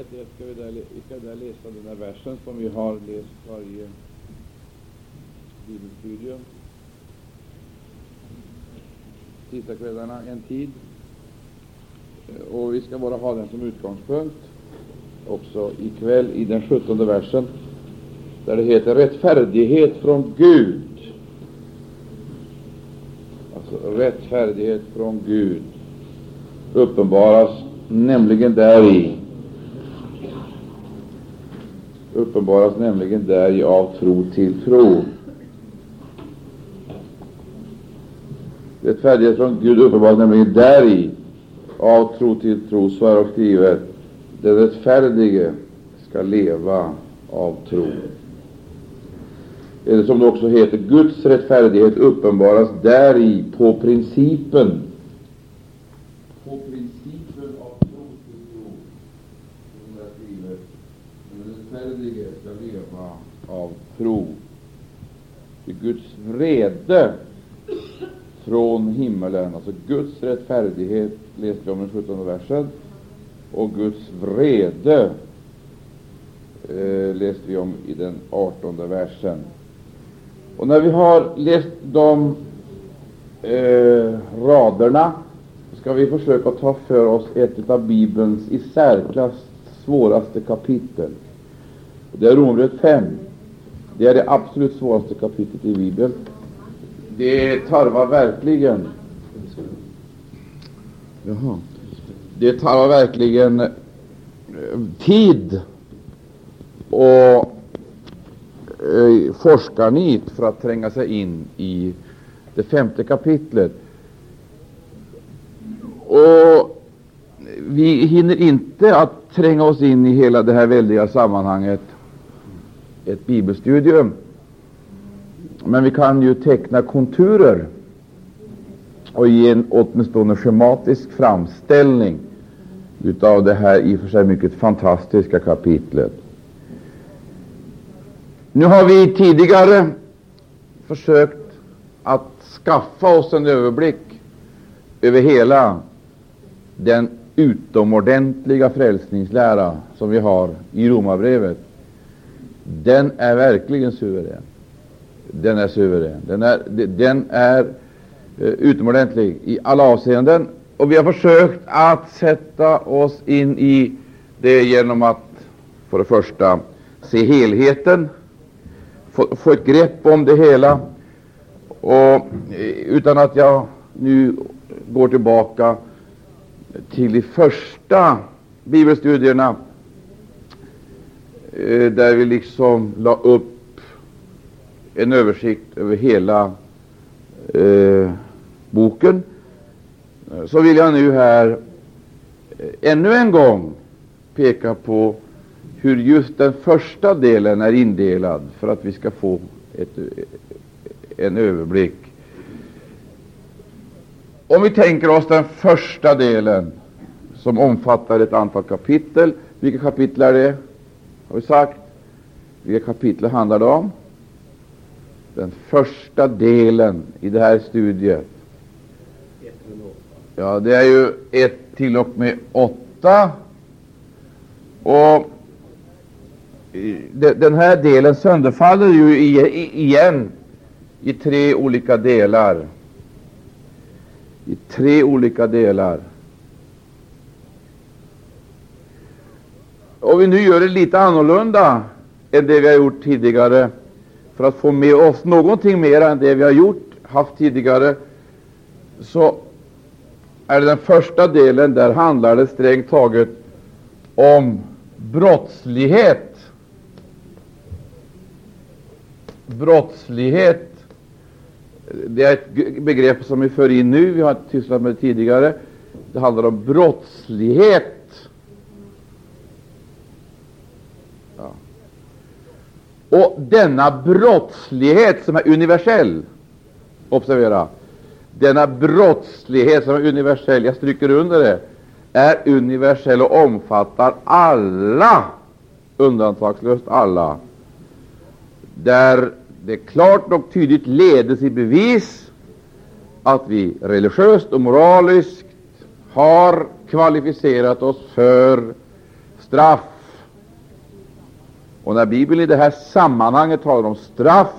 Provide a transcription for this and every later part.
Ska vi, där, vi ska där läsa den här versen som vi har läst varje bibelstudium. Tisdagskvällarna en tid. Och vi ska bara ha den som utgångspunkt också ikväll i den sjuttonde versen där det heter rättfärdighet från Gud. Alltså rättfärdighet från Gud uppenbaras nämligen däri uppenbaras nämligen däri av tro till tro. Rättfärdighet från Gud uppenbaras nämligen däri av tro till tro, så är och skrivet. Den rättfärdige ska leva av tro. Eller som det också heter, Guds rättfärdighet uppenbaras däri på principen på principen av tro till tro. Som det är skrivet, den rättfärdige ska leva av tro. Till Guds vrede från himmelen, alltså Guds rättfärdighet läste vi om den 17 versen, och Guds vrede eh, läste vi om i den 18 versen. Och när vi har läst de eh, raderna ska vi försöka ta för oss ett av Bibelns i särklass svåraste kapitel. Det är Romarbrevet 5. Det är det absolut svåraste kapitlet i Bibeln. Det tarvar verkligen Jaha. Det tarvar verkligen eh, tid och eh, forskarnit för att tränga sig in i det femte kapitlet. Och vi hinner inte att tränga oss in i hela det här väldiga sammanhanget, ett bibelstudium. Men vi kan ju teckna konturer och ge en åtminstone schematisk framställning utav det här i och för sig mycket fantastiska kapitlet. Nu har vi tidigare försökt att skaffa oss en överblick över hela den utomordentliga frälsningslära som vi har i Romarbrevet. Den är verkligen suverän. Den är suverän. Den är, den är eh, utomordentlig i alla avseenden. Och vi har försökt att sätta oss in i det genom att för det första se helheten, få, få ett grepp om det hela. Och eh, utan att jag nu går tillbaka till de första bibelstudierna, Eh, där vi liksom la upp en översikt över hela eh, boken, så vill jag nu här eh, ännu en gång peka på hur just den första delen är indelad för att vi ska få ett, eh, en överblick om vi tänker oss den första delen som omfattar ett antal kapitel. Vilka kapitel är det? Har vi sagt? Vilka kapitel handlar det om? Den första delen i det här studiet. Ja, det är ju ett till och med åtta. Och den här delen sönderfaller ju igen i tre olika delar i tre olika delar. Och vi nu gör det lite annorlunda än det vi har gjort tidigare för att få med oss någonting mer än det vi har gjort, haft tidigare, så är det den första delen, där handlar det strängt taget om brottslighet. Brottslighet det är ett begrepp som vi för in nu, vi har sysslat med det tidigare. Det handlar om brottslighet. Ja. Och denna brottslighet som är universell, observera, denna brottslighet som är universell, jag stryker under det, är universell och omfattar alla, undantagslöst alla, där det klart och tydligt ledes i bevis att vi religiöst och moraliskt har kvalificerat oss för straff. Och när Bibeln i det här sammanhanget talar om straff,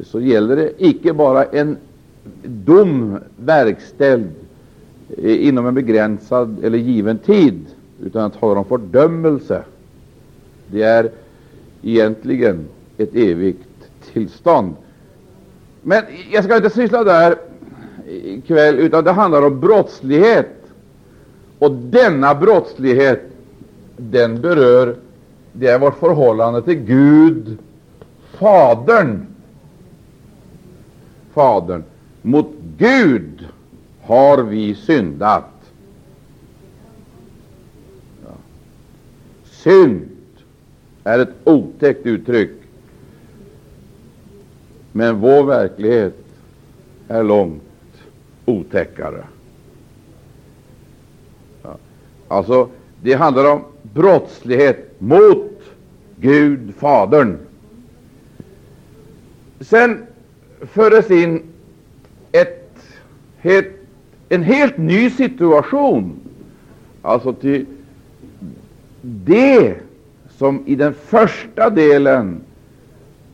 så gäller det icke bara en dom verkställd inom en begränsad eller given tid, utan han talar om fördömelse. Det är egentligen ett evigt tillstånd. Men jag ska inte syssla där ikväll, utan det handlar om brottslighet. Och denna brottslighet, den berör, det är vårt förhållande till Gud, Fadern. Fadern. Mot Gud har vi syndat. Ja. Synd är ett otäckt uttryck, men vår verklighet är långt otäckare. Ja. Alltså, det handlar om brottslighet mot Gud, Fadern. Sen föres in ett, helt, en helt ny situation. Alltså till det som i den första delen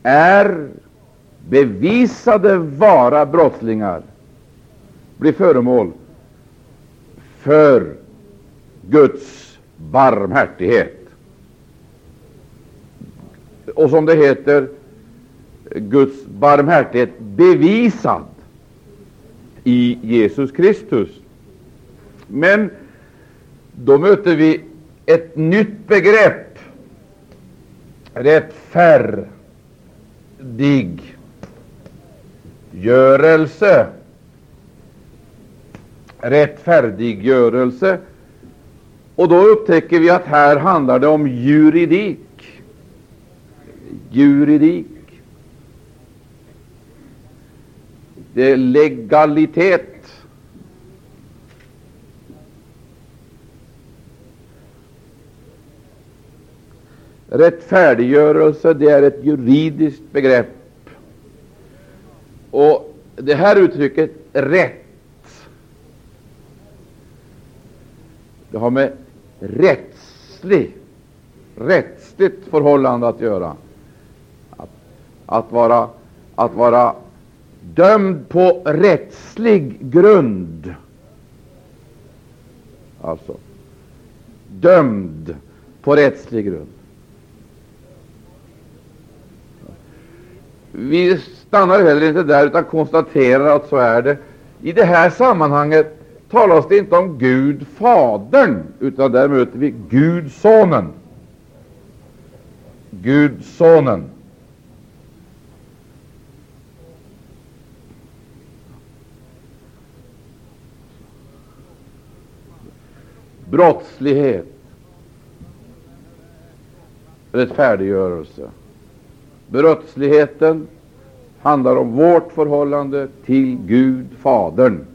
är bevisade vara brottslingar blir föremål för Guds barmhärtighet. Och som det heter, Guds barmhärtighet bevisad i Jesus Kristus. Men då möter vi ett nytt begrepp, rättfärdiggörelse. Rättfärdiggörelse. Och då upptäcker vi att här handlar det om juridik. Juridik. Det är legalitet. Rättfärdiggörelse det är ett juridiskt begrepp. Och det här uttrycket rätt det har med rättslig, rättsligt förhållande att göra. Att, vara, att vara dömd på rättslig grund. Alltså, dömd på rättslig grund. Vi stannar heller inte där, utan konstaterar att så är det. I det här sammanhanget talas det inte om Gud Fadern, utan där möter vi Gud Sonen. Gud Sonen. Brottslighet, rättfärdiggörelse. Brottsligheten handlar om vårt förhållande till Gud Fadern.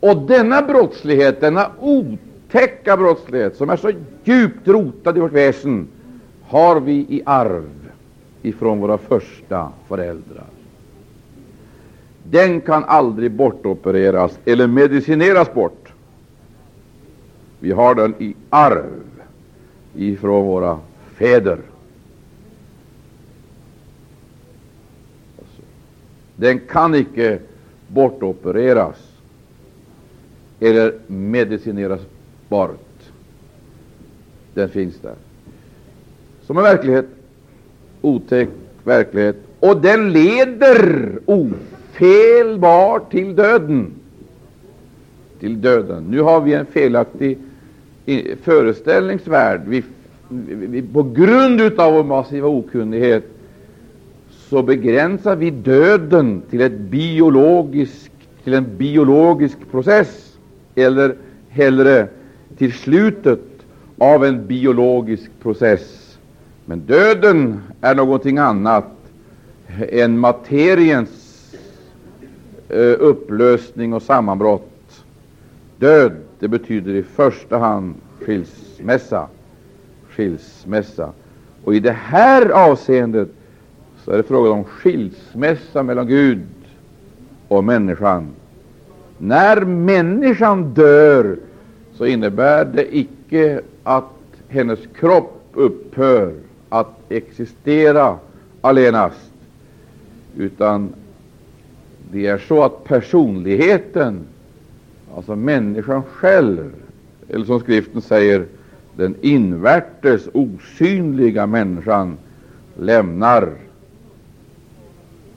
Och denna brottslighet, denna otäcka brottslighet, som är så djupt rotad i vårt väsen, har vi i arv ifrån våra första föräldrar. Den kan aldrig bortopereras eller medicineras bort. Vi har den i arv ifrån våra fäder. Den kan icke bortopereras eller medicineras bort. Den finns där. Som en verklighet, otäck verklighet, och den leder ofelbart till döden. Till döden. Nu har vi en felaktig föreställningsvärld. Vi, vi, på grund av vår massiva okunnighet så begränsar vi döden till, ett biologisk, till en biologisk process, eller hellre till slutet av en biologisk process. Men döden är någonting annat än materiens eh, upplösning och sammanbrott. Död, det betyder i första hand skilsmässa. Skilsmässa. Och i det här avseendet så är det fråga om skilsmässa mellan Gud och människan. När människan dör så innebär det icke att hennes kropp upphör att existera allenast, utan det är så att personligheten, alltså människan själv, eller som skriften säger, den invärtes osynliga människan lämnar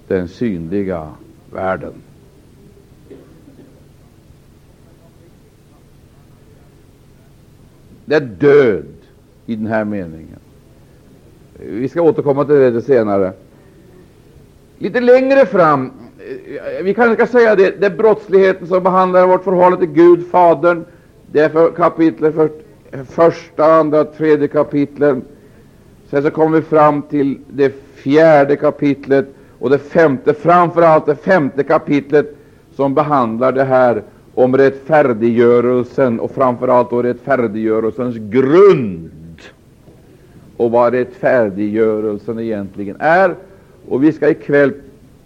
den synliga världen. Det är död i den här meningen. Vi ska återkomma till det senare. Lite längre fram, Eh, vi kanske ska säga det, det är brottsligheten som behandlar vårt förhållande till Gud, Fadern. Det är för kapitlet, för eh, första, andra, tredje kapitlen. Sen så kommer vi fram till det fjärde kapitlet och det femte, framför allt det femte kapitlet som behandlar det här om rättfärdiggörelsen och framför allt då rättfärdiggörelsens grund och vad rättfärdiggörelsen egentligen är. Och vi ska ikväll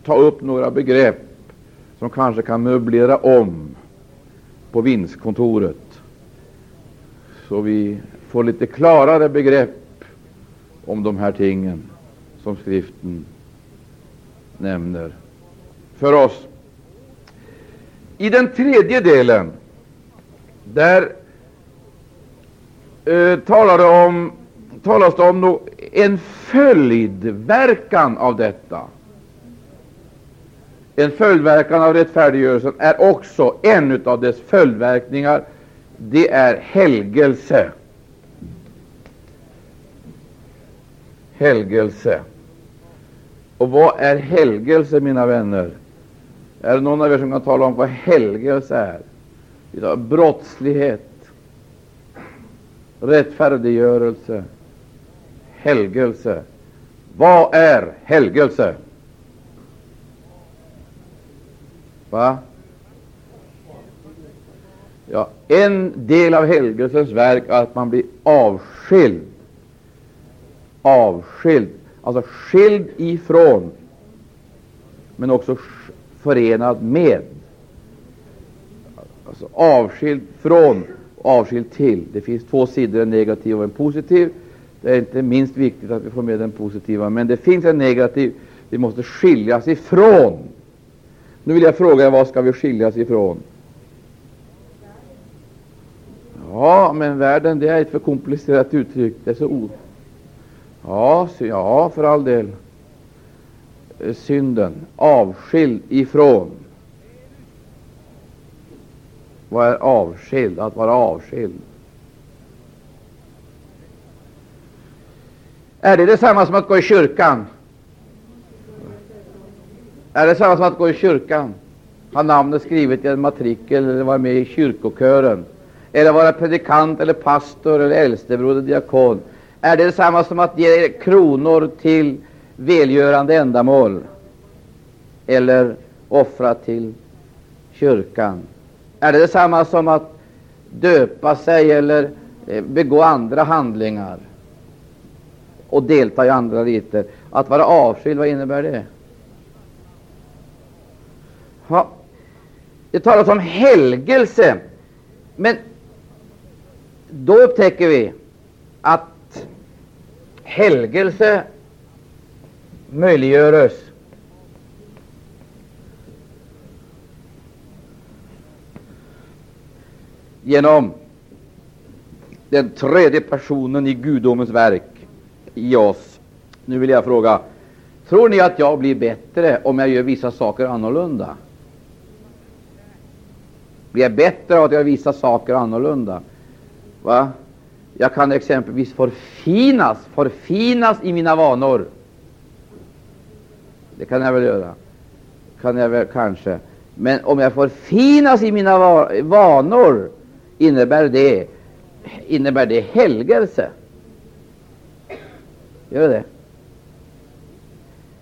ta upp några begrepp som kanske kan möblera om på vinstkontoret så vi får lite klarare begrepp om de här tingen som skriften nämner för oss. I den tredje delen där eh, talar det om, talas det om en följdverkan av detta. En följdverkan av rättfärdiggörelsen är också en av dess följdverkningar. Det är helgelse. Helgelse. Och vad är helgelse, mina vänner? Är det någon av er som kan tala om vad helgelse är? Brottslighet, rättfärdiggörelse, helgelse. Vad är helgelse? Va? Ja, en del av helgelsens verk är att man blir avskild. Avskild, alltså skild ifrån, men också förenad med. Alltså avskild från och avskild till. Det finns två sidor, en negativ och en positiv. Det är inte minst viktigt att vi får med den positiva, men det finns en negativ. Vi måste skiljas ifrån. Nu vill jag fråga er vad ska vi skiljas ifrån? Ja, men världen det är ett för komplicerat uttryck. Det är så o... Ja, ja, för all del synden, avskild ifrån. Vad är avskild? Att vara avskild? Är det detsamma som att gå i kyrkan? Är det detsamma som att gå i kyrkan? Ha namnet skrivet i en matrikel eller vara med i kyrkokören? Eller vara predikant eller pastor eller äldstebroder, diakon? Är det detsamma som att ge kronor till välgörande ändamål eller offra till kyrkan? Är det detsamma som att döpa sig eller eh, begå andra handlingar och delta i andra riter? Att vara avskild, vad innebär det? Ja, det talas om helgelse, men då upptäcker vi att helgelse möjliggöres genom den tredje personen i gudomens verk i oss. Nu vill jag fråga, tror ni att jag blir bättre om jag gör vissa saker annorlunda? Blir jag bättre av att göra vissa saker annorlunda? Va? Jag kan exempelvis förfinas, förfinas i mina vanor. Det kan jag väl göra. Kan jag väl kanske. Men om jag förfinas i mina vanor, innebär det, innebär det helgelse? Gör det?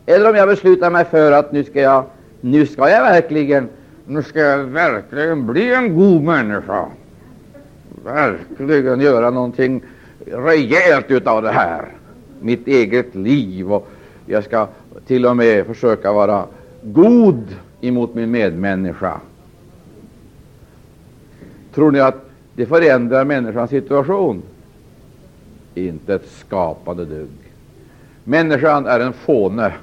Eller om jag beslutar mig för att nu ska jag, nu ska jag verkligen, nu ska jag verkligen bli en god människa. Verkligen göra någonting rejält utav det här, mitt eget liv. Och jag ska till och med försöka vara god emot min medmänniska. Tror ni att det förändrar människans situation? inte ett skapande dugg. Människan är en fåne.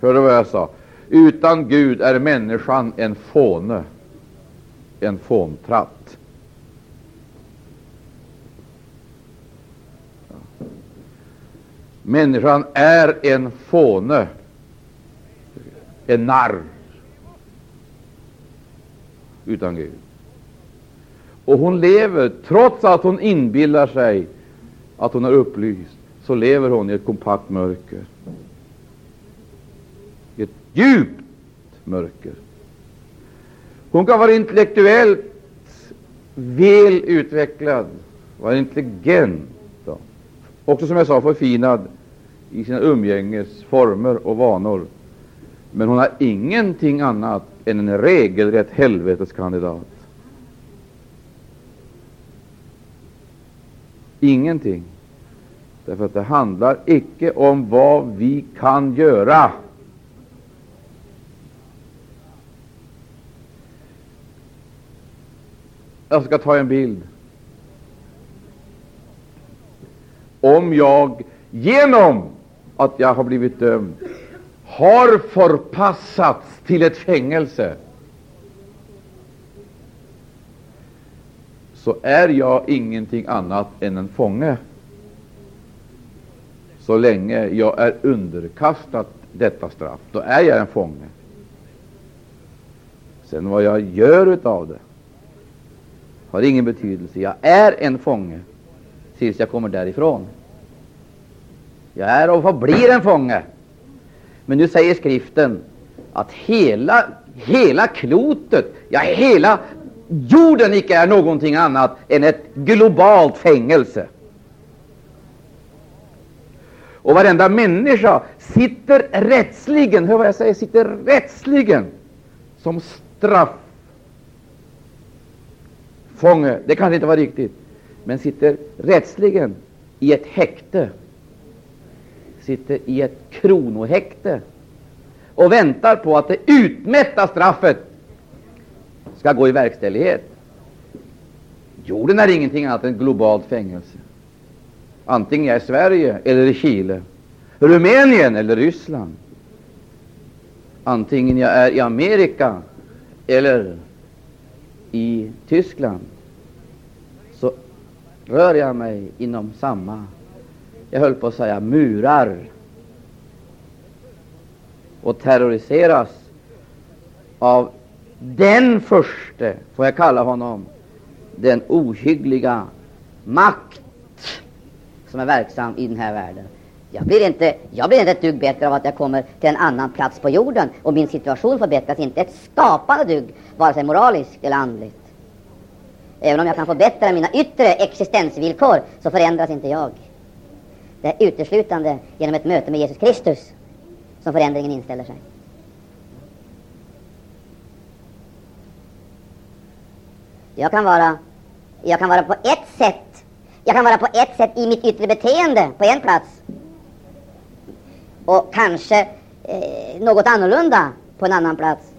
Hörde vad jag sa? Utan Gud är människan en fåne, en fåntratt. Människan är en fåne, en narr, utan Gud. Och hon lever, trots att hon inbillar sig att hon är upplyst, så lever hon i ett kompakt mörker. Djupt mörker. Hon kan vara intellektuellt väl utvecklad, vara intelligent, då. också som jag sa förfinad i sina umgängesformer och vanor. Men hon har ingenting annat än en regelrätt helveteskandidat. Ingenting. Därför att det handlar icke om vad vi kan göra. Jag ska ta en bild. Om jag genom att jag har blivit dömd har förpassats till ett fängelse så är jag ingenting annat än en fånge så länge jag är underkastad detta straff. Då är jag en fånge. Sen vad jag gör utav det har ingen betydelse. Jag är en fånge tills jag kommer därifrån. Jag är och förblir en fånge. Men nu säger skriften att hela, hela klotet, ja, hela jorden icke är någonting annat än ett globalt fängelse. Och varenda människa sitter rättsligen, hör vad jag säger, sitter rättsligen som Fånge, Det kan inte vara riktigt, men sitter rättsligen i ett häkte, sitter i ett kronohäkte och väntar på att det utmätta straffet ska gå i verkställighet. Jorden är ingenting annat än globalt fängelse. Antingen jag är i Sverige eller i Chile, Rumänien eller Ryssland. Antingen jag är i Amerika eller i Tyskland, så rör jag mig inom samma, jag höll på att säga murar, och terroriseras av den förste, får jag kalla honom, den ohyggliga makt som är verksam i den här världen. Jag blir, inte, jag blir inte ett dugg bättre av att jag kommer till en annan plats på jorden och min situation förbättras inte ett skapande dugg, vare sig moraliskt eller andligt. Även om jag kan förbättra mina yttre existensvillkor så förändras inte jag. Det är uteslutande genom ett möte med Jesus Kristus som förändringen inställer sig. Jag kan vara, jag kan vara på ett sätt, jag kan vara på ett sätt i mitt yttre beteende på en plats och kanske eh, något annorlunda på en annan plats.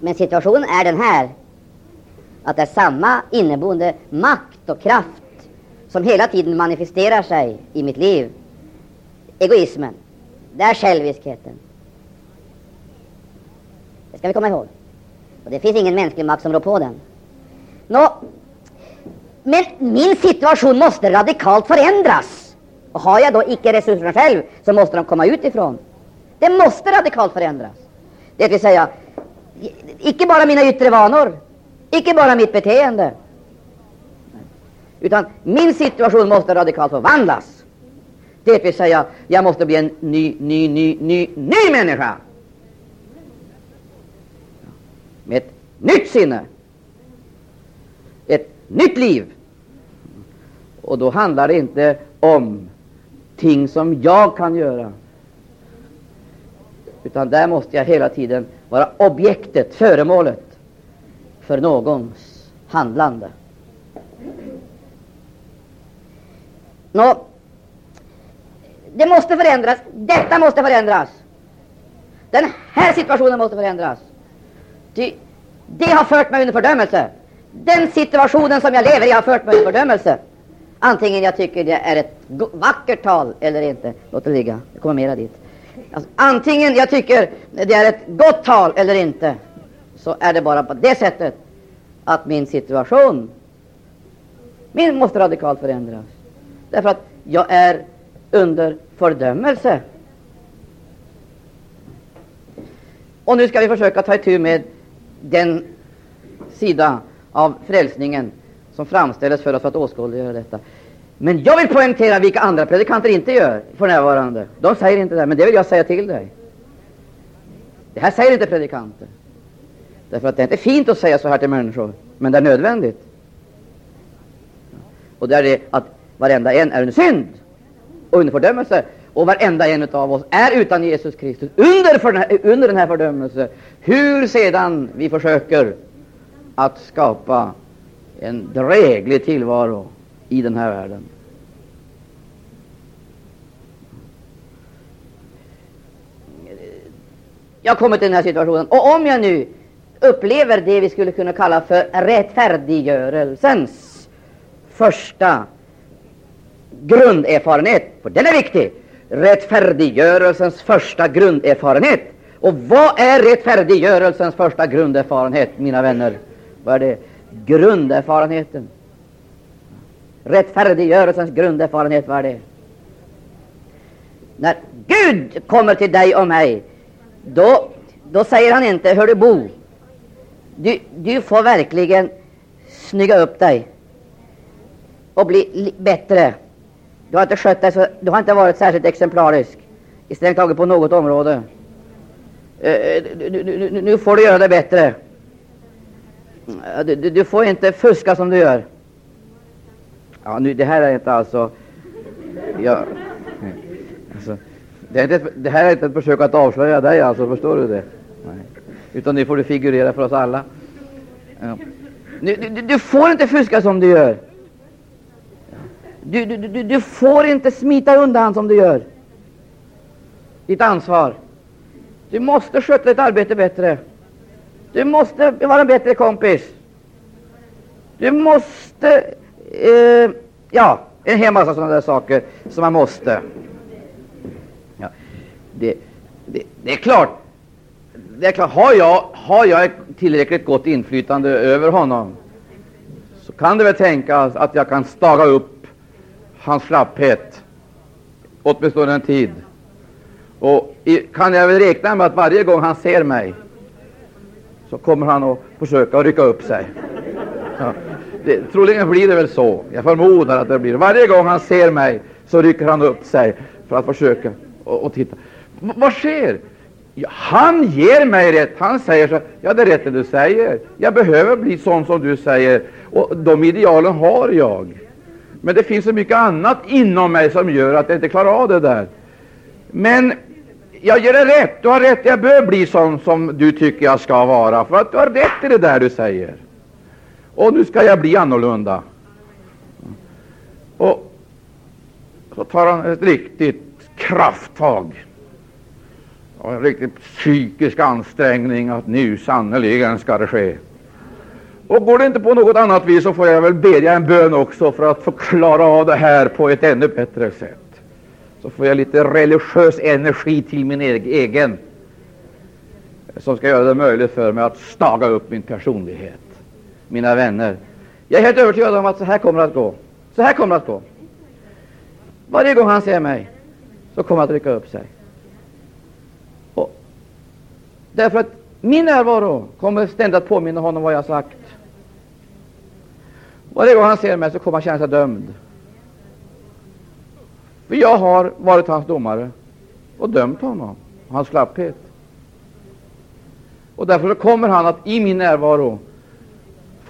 Men situationen är den här att det är samma inneboende makt och kraft som hela tiden manifesterar sig i mitt liv. Egoismen, det är själviskheten. Det ska vi komma ihåg. Och det finns ingen mänsklig makt som rår på den. Nå, men min situation måste radikalt förändras. Och har jag då icke resurserna själv, så måste de komma utifrån. Det måste radikalt förändras. Det vill säga, icke bara mina yttre vanor, icke bara mitt beteende, utan min situation måste radikalt förvandlas. Det vill säga, jag måste bli en ny, ny, ny, ny, ny människa. Med ett nytt sinne. Ett nytt liv. Och då handlar det inte om ting som jag kan göra. Utan där måste jag hela tiden vara objektet, föremålet för någons handlande. Nå, det måste förändras. Detta måste förändras. Den här situationen måste förändras. Ty det har fört mig under fördömelse. Den situationen som jag lever i har fört mig under fördömelse. Antingen jag tycker det är ett vackert tal eller inte. Låt det ligga. Det kommer mera dit. Alltså, antingen jag tycker det är ett gott tal eller inte, så är det bara på det sättet att min situation min måste radikalt förändras. Därför att jag är under fördömelse. Och nu ska vi försöka ta itu med den sida av frälsningen som framställs för oss för att åskådliggöra detta. Men jag vill poängtera vilka andra predikanter inte gör för närvarande. De säger inte det, men det vill jag säga till dig. Det här säger inte predikanter. Därför att det är inte fint att säga så här till människor, men det är nödvändigt. Och det är det att varenda en är under synd och under fördömelse. Och varenda en av oss är utan Jesus Kristus under, för, under den här fördömelse. Hur sedan vi försöker att skapa en dräglig tillvaro i den här världen. Jag har kommit till den här situationen, och om jag nu upplever det vi skulle kunna kalla för rättfärdiggörelsens första grunderfarenhet, för den är viktig. Rättfärdiggörelsens första grunderfarenhet. Och vad är rättfärdiggörelsens första grunderfarenhet, mina vänner? Vad är det? Grunderfarenheten. Rättfärdiggörelsens grunderfarenhet, var det? När Gud kommer till dig och mig, då, då säger han inte ”Hör du Bo, du, du får verkligen snygga upp dig och bli bättre. Du har inte skött dig så, du har inte varit särskilt exemplarisk i strängt taget på något område. Uh, nu får du göra det bättre. Du, du, du, får inte fuska som du gör. Ja, nu, det här är inte alltså... Ja, alltså det, är inte, det här är inte ett försök att avslöja dig, alltså, förstår du det? Nej. Utan nu får du figurera för oss alla. Ja. Du, du, du, får inte fuska som du gör. Du, du, du, du får inte smita undan som du gör ditt ansvar. Du måste sköta ditt arbete bättre. Du måste vara en bättre kompis. Du måste eh, Ja, en hel massa sådana där saker som man måste. Ja, det, det, det, är klart. Det är klart, har jag, har jag tillräckligt gott inflytande över honom så kan det väl tänkas att jag kan staga upp hans slapphet åtminstone en tid. Och i, kan jag väl räkna med att varje gång han ser mig så kommer han att försöka rycka upp sig. Ja. Det, troligen blir det väl så. Jag förmodar att det blir Varje gång han ser mig så rycker han upp sig för att försöka och, och titta. V vad sker? Ja, han ger mig rätt. Han säger så Ja, det är rätt det du säger. Jag behöver bli sån som du säger. Och de idealen har jag. Men det finns så mycket annat inom mig som gör att jag inte klarar av det där. Men jag ger dig rätt. Du har rätt. Jag bör bli sån som du tycker jag ska vara. För att du har rätt i det där du säger. Och nu ska jag bli annorlunda. Och så tar han ett riktigt krafttag och en riktig psykisk ansträngning att nu sannerligen ska det ske. Och går det inte på något annat vis så får jag väl bedja en bön också för att få klara av det här på ett ännu bättre sätt. Så får jag lite religiös energi till min egen som ska göra det möjligt för mig att staga upp min personlighet. Mina vänner, jag är helt övertygad om att så här kommer det att gå. Så här kommer det att gå. Varje gång han ser mig så kommer han att rycka upp sig. Och därför att min närvaro kommer ständigt att påminna honom vad jag har sagt. Varje gång han ser mig så kommer han känna sig dömd. För jag har varit hans domare och dömt honom, hans slapphet. Och därför kommer han att i min närvaro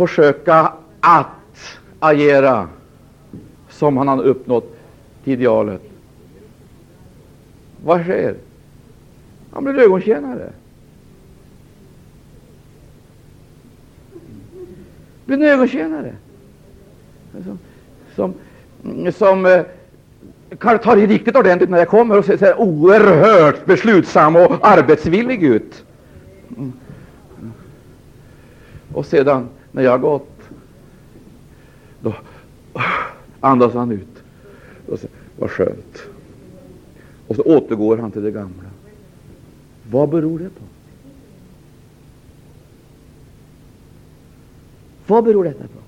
försöka att agera som han har uppnått till idealet. Vad sker? Han blir ögontjänare. Blir en ögontjänare. Som, som, som eh, tar i riktigt ordentligt när jag kommer och ser, ser oerhört beslutsam och arbetsvillig ut. Mm. Och sedan när jag har gått, då, andas han ut. Och så, vad skönt. Och så återgår han till det gamla. Vad beror det på? Vad beror detta på?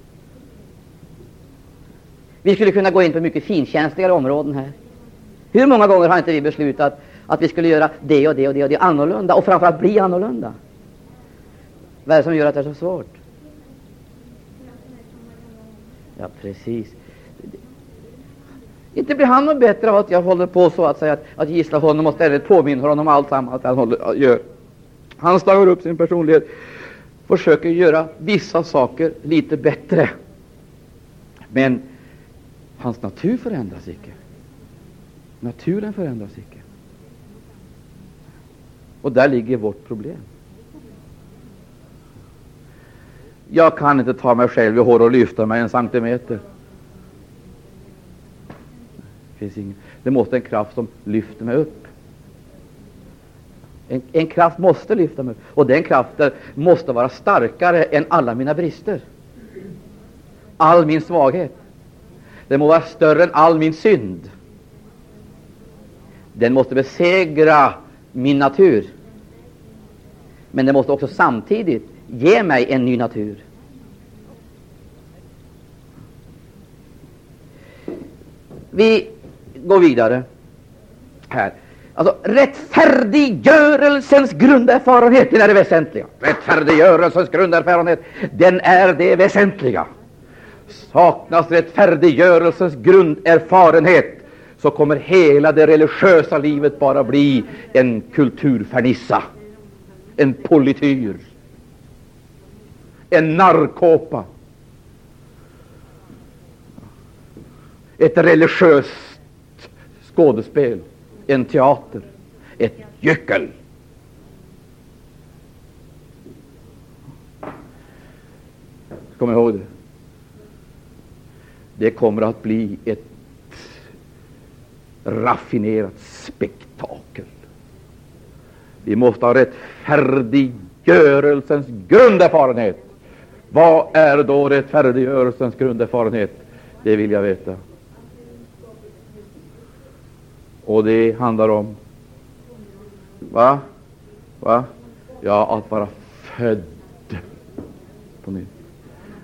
Vi skulle kunna gå in på mycket finkänsligare områden här. Hur många gånger har inte vi beslutat att vi skulle göra det och det och det och det annorlunda och framförallt bli annorlunda? Vad är det som gör att det är så svårt? Ja, precis. Inte blir han något bättre av att jag håller på så att säga att, att gissla honom och ständigt påminner honom om alltsammans han håller, gör. Han stagar upp sin personlighet, försöker göra vissa saker lite bättre. Men hans natur förändras icke. Naturen förändras icke. Och där ligger vårt problem. Jag kan inte ta mig själv i hår och lyfta mig en centimeter. Det, måste en kraft som lyfter mig upp. En, en kraft måste lyfta mig upp, och den kraften måste vara starkare än alla mina brister, all min svaghet. Den må vara större än all min synd. Den måste besegra min natur. Men den måste också samtidigt ge mig en ny natur. Vi går vidare här. Alltså, rättfärdiggörelsens grunderfarenhet, den är det väsentliga. Rättfärdiggörelsens grunderfarenhet, den är det väsentliga. Saknas rättfärdiggörelsens grunderfarenhet, så kommer hela det religiösa livet bara bli en kulturfernissa, en polityr, en narrkåpa, ett religiöst skådespel, en teater, ett gyckel. Kom ihåg det. Det kommer att bli ett raffinerat spektakel. Vi måste ha rättfärdiggörelsens grunderfarenhet. Vad är då rättfärdiggörelsens grunderfarenhet? Det vill jag veta. Och det handlar om Va? Va? Ja, att vara född på nytt.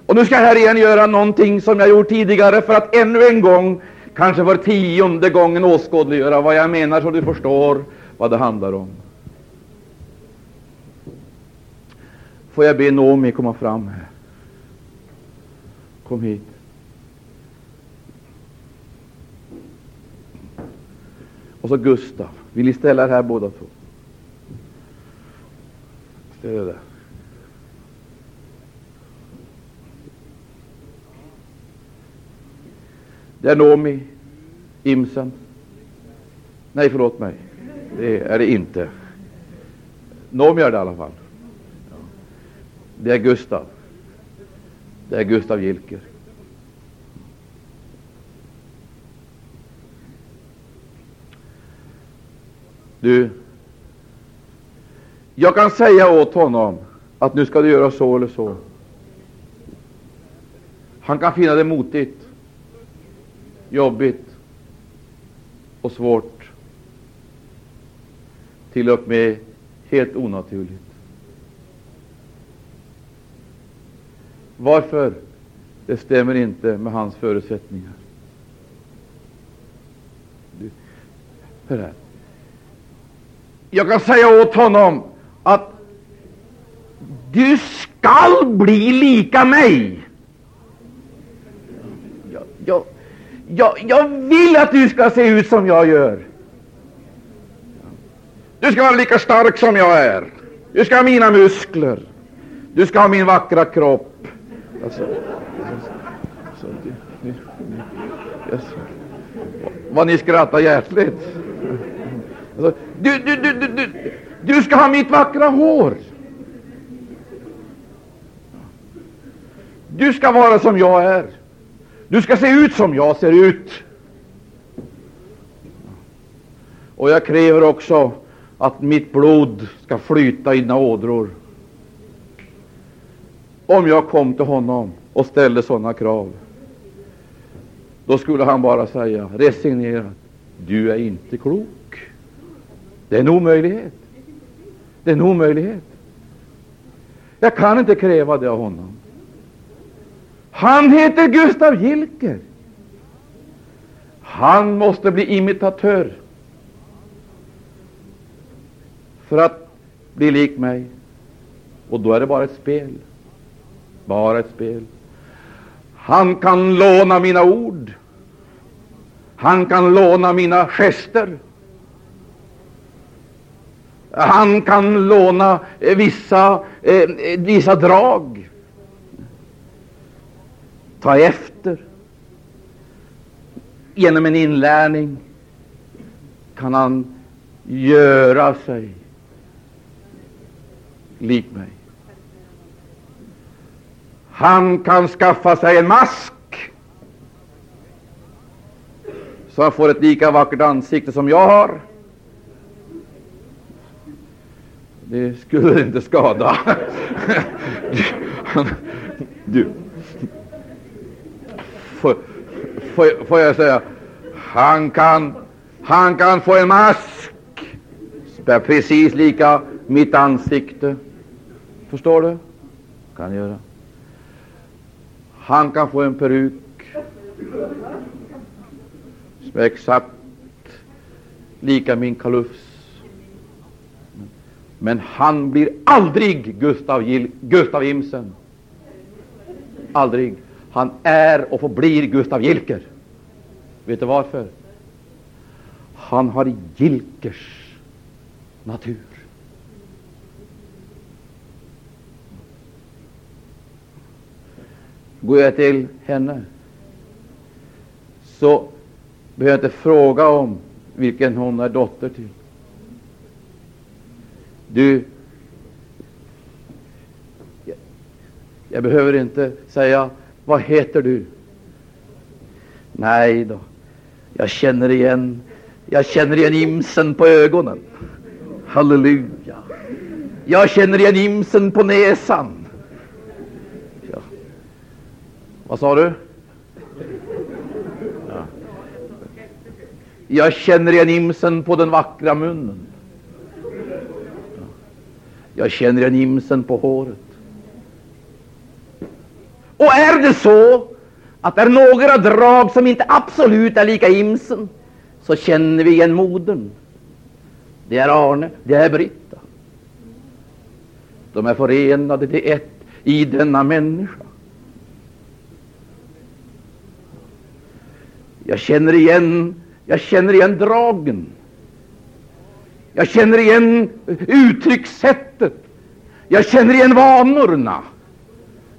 Och nu ska jag här igen göra någonting som jag gjort tidigare för att ännu en gång, kanske för tionde gången, åskådliggöra vad jag menar så du förstår vad det handlar om. Får jag be Nomi komma fram här? Kom hit. Och så Gustav. Vill ni ställa er här båda två? Ställ er där. Det är Nomi Imsen. Nej, förlåt mig. Det är det inte. Nomi är det i alla fall. Det är Gustav. Det är Gustav Gilker. Du, jag kan säga åt honom att nu ska du göra så eller så. Han kan finna det motigt, jobbigt och svårt, till och med helt onaturligt. Varför? Det stämmer inte med hans förutsättningar. Du, hör här. Jag kan säga åt honom att du skall bli lika mig. Jag, jag, jag, jag vill att du ska se ut som jag gör. Du ska vara lika stark som jag är. Du ska ha mina muskler. Du ska ha min vackra kropp. Alltså, alltså, ni, ni, yes. Vad ni skrattar hjärtligt. Alltså, du, du, du, du, du, du ska ha mitt vackra hår. Du ska vara som jag är. Du ska se ut som jag ser ut. Och jag kräver också att mitt blod ska flyta i dina ådror. Om jag kom till honom och ställde sådana krav. då skulle han bara säga resignerat, du är inte klok. Det är en omöjlighet. Det är en omöjlighet. Jag kan inte kräva det av honom. Han heter Gustav Gilker. Han måste bli imitatör för att bli lik mig. Och då är det bara ett spel. Bara ett spel. Han kan låna mina ord. Han kan låna mina gester. Han kan låna eh, vissa, eh, vissa drag. Ta efter. Genom en inlärning kan han göra sig lik mig. Han kan skaffa sig en mask så han får ett lika vackert ansikte som jag har. Det skulle inte skada. Du, får, får, får jag säga, han kan, han kan få en mask som är precis lika mitt ansikte. Förstår du? Kan göra. Han kan få en peruk som är exakt lika min kalufs. Men han blir aldrig Gustav, Gil Gustav Imsen. Aldrig. Han är och förblir Gustav Gilker. Vet du varför? Han har Gilkers natur. Går jag till henne så behöver jag inte fråga om vilken hon är dotter till. Du, jag, jag behöver inte säga vad heter du? Nej då, jag känner igen, jag känner igen imsen på ögonen. Halleluja. Jag känner igen imsen på näsan. Ja. Vad sa du? Ja. Jag känner igen imsen på den vackra munnen. Jag känner igen imsen på håret. Och är det så att det är några drag som inte absolut är lika imsen, så känner vi igen modern. Det är Arne, det är Britta. De är förenade till ett i denna människa. Jag känner igen, jag känner igen dragen. Jag känner igen uttryckssättet. Jag känner igen vanorna.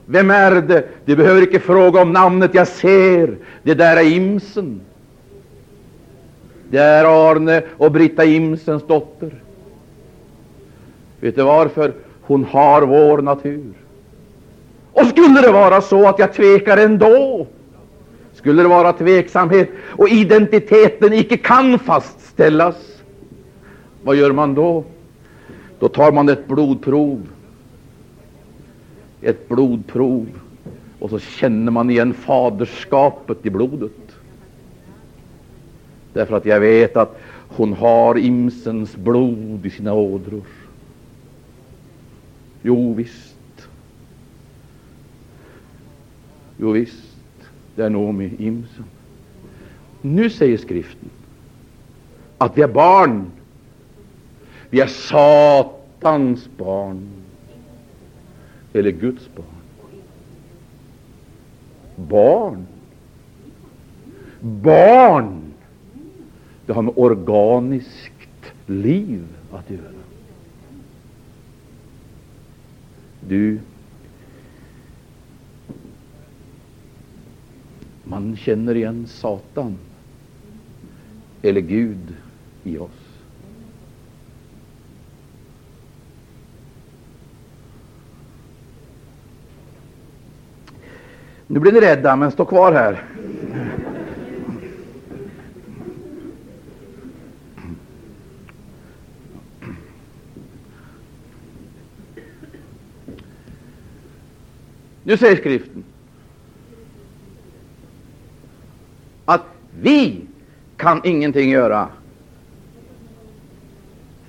Vem är det? Du behöver inte fråga om namnet. Jag ser. Det där är Imsen. Det är Arne och Britta Imsens dotter. Vet du varför? Hon har vår natur. Och skulle det vara så att jag tvekar ändå, skulle det vara tveksamhet och identiteten icke kan fastställas, vad gör man då? Då tar man ett blodprov. Ett blodprov. Och så känner man igen faderskapet i blodet. Därför att jag vet att hon har imsens blod i sina ådror. Jo visst. Jo visst, det är Noomi Imsen. Nu säger skriften att vi är barn vi är Satans barn eller Guds barn. Barn. Barn. Det har med organiskt liv att göra. Du, man känner igen Satan eller Gud i oss. Nu blir ni rädda, men stå kvar här. Nu säger skriften att vi kan ingenting göra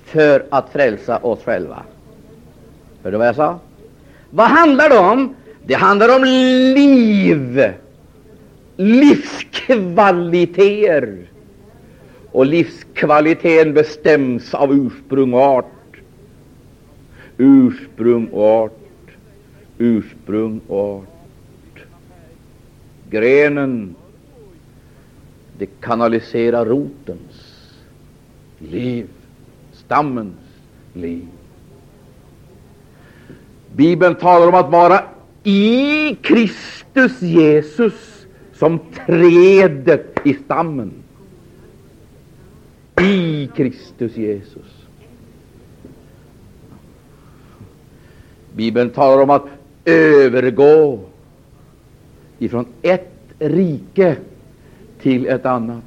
för att frälsa oss själva. Hörde du vad jag sa? Vad handlar det om? Det handlar om liv, livskvaliteter. Och livskvaliteten bestäms av ursprung och art. Ursprung och art. Ursprung och art. Grenen, det kanaliserar rotens liv, stammens liv. Bibeln talar om att vara i Kristus Jesus som trädet i stammen. I Kristus Jesus. Bibeln talar om att övergå ifrån ett rike till ett annat.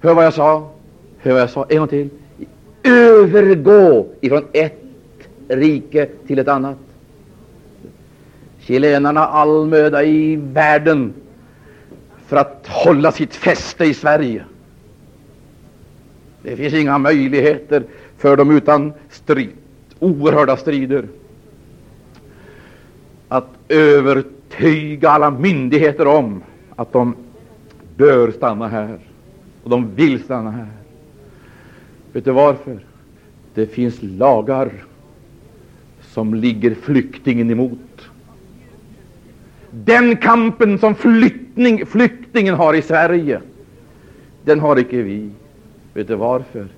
Hör vad jag sa. Hör vad jag sa en gång till. Övergå ifrån ett rike till ett annat. Chilenarna all möda i världen för att hålla sitt fäste i Sverige. Det finns inga möjligheter för dem utan strid, oerhörda strider att övertyga alla myndigheter om att de bör stanna här och de vill stanna här. Vet du varför? Det finns lagar som ligger flyktingen emot. Den kampen som flyktning, flyktingen har i Sverige, den har icke vi. Vet du varför?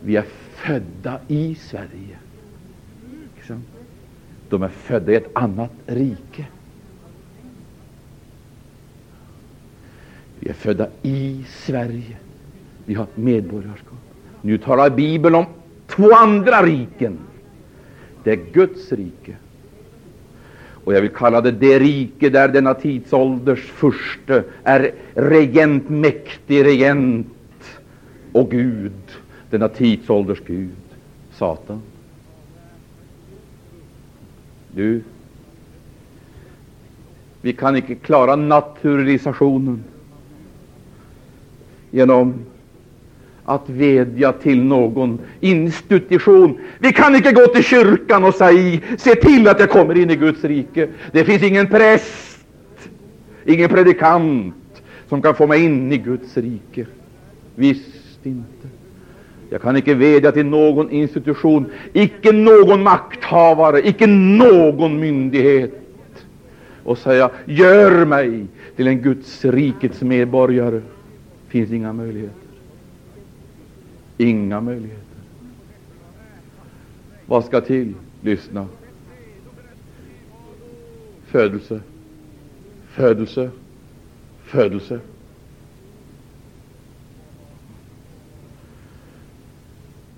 Vi är födda i Sverige. Liksom. De är födda i ett annat rike. Vi är födda i Sverige. Vi har medborgarskap. Nu talar Bibeln om två andra riken. Det är Guds rike. Och jag vill kalla det det rike där denna tidsålders furste är regent, mäktig regent och Gud, denna tidsålders Gud, Satan. Du, vi kan inte klara naturalisationen genom att vädja till någon institution. Vi kan inte gå till kyrkan och säga se till att jag kommer in i Guds rike. Det finns ingen präst, ingen predikant som kan få mig in i Guds rike. Visst inte. Jag kan icke vädja till någon institution, icke någon makthavare, icke någon myndighet och säga gör mig till en Guds rikets medborgare finns inga möjligheter. Inga möjligheter. Vad ska till? Lyssna. Födelse, födelse, födelse.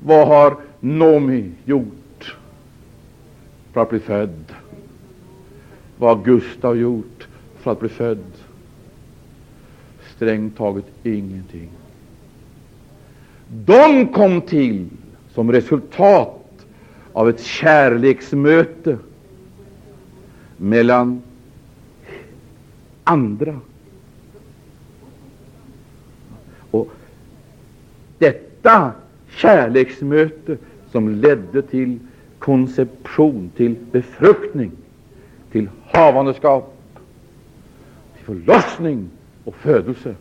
Vad har Nomi gjort för att bli född? Vad har Gustav gjort för att bli född? Strängt taget ingenting. De kom till som resultat av ett kärleksmöte mellan andra. Och detta kärleksmöte som ledde till konception, till befruktning, till havandeskap, till förlossning och födelse,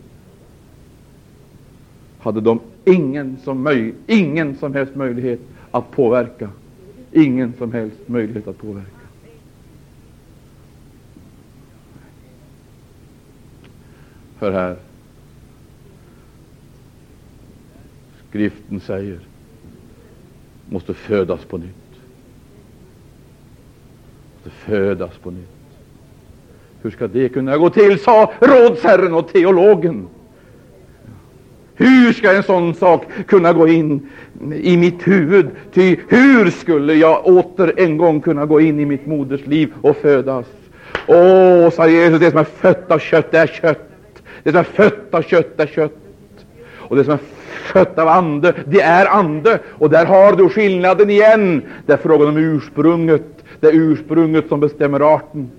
hade de ingen som, möj, ingen som helst möjlighet att påverka. Ingen som helst möjlighet att påverka. Hör här. Skriften säger måste födas på nytt. Måste födas på nytt. Hur ska det kunna gå till, sa rådsherren och teologen. Hur ska en sån sak kunna gå in i mitt huvud? Ty hur skulle jag åter en gång kunna gå in i mitt moders liv och födas? Åh, sa Jesus, det som är fött av kött är kött. Det som är fött av kött är kött. Och det som är fött av ande, det är ande. Och där har du skillnaden igen. Det är frågan om ursprunget. Det är ursprunget som bestämmer arten.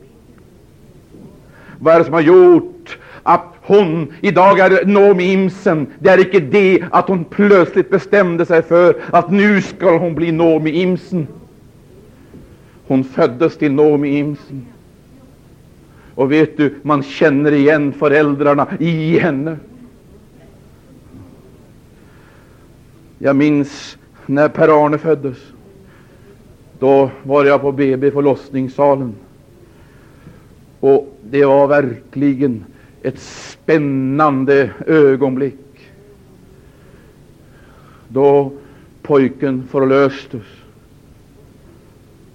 Vad är det som har gjort att hon idag är Noomi Imsen. Det är icke det att hon plötsligt bestämde sig för att nu skall hon bli Noomi Imsen. Hon föddes till Noomi Imsen. Och vet du, man känner igen föräldrarna i henne. Jag minns när Per-Arne föddes. Då var jag på BB förlossningssalen. Och det var verkligen ett spännande ögonblick. Då pojken förlöstes.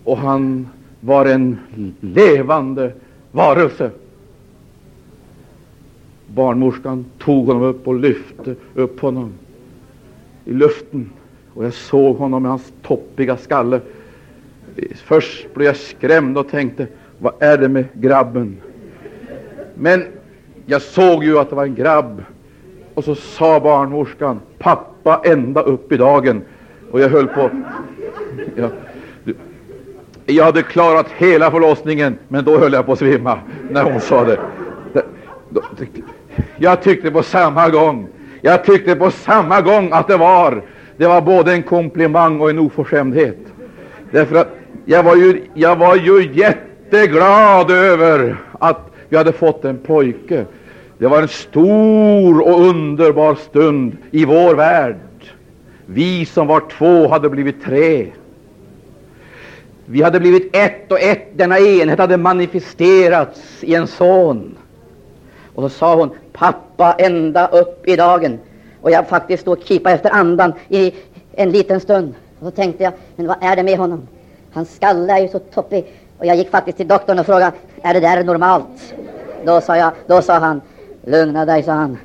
Och han var en levande varelse. Barnmorskan tog honom upp och lyfte upp honom i luften. Och jag såg honom med hans toppiga skalle. Först blev jag skrämd och tänkte, vad är det med grabben? Men jag såg ju att det var en grabb. Och så sa barnmorskan, pappa ända upp i dagen. Och jag höll på. Jag, jag hade klarat hela förlossningen, men då höll jag på att svimma när hon sa det. Jag tyckte på samma gång, jag tyckte på samma gång att det var, det var både en komplimang och en oförskämdhet. Därför att jag var ju, jag var ju jätteglad över att vi hade fått en pojke. Det var en stor och underbar stund i vår värld. Vi som var två hade blivit tre. Vi hade blivit ett och ett. Denna enhet hade manifesterats i en son. Och så sa hon, pappa, ända upp i dagen. Och jag faktiskt stod och kipade efter andan i en liten stund. Och så tänkte jag, men vad är det med honom? Hans skalle är ju så toppig. Och jag gick faktiskt till doktorn och frågade, är det där normalt? Då sa, jag, då sa han, lugna dig, sa han.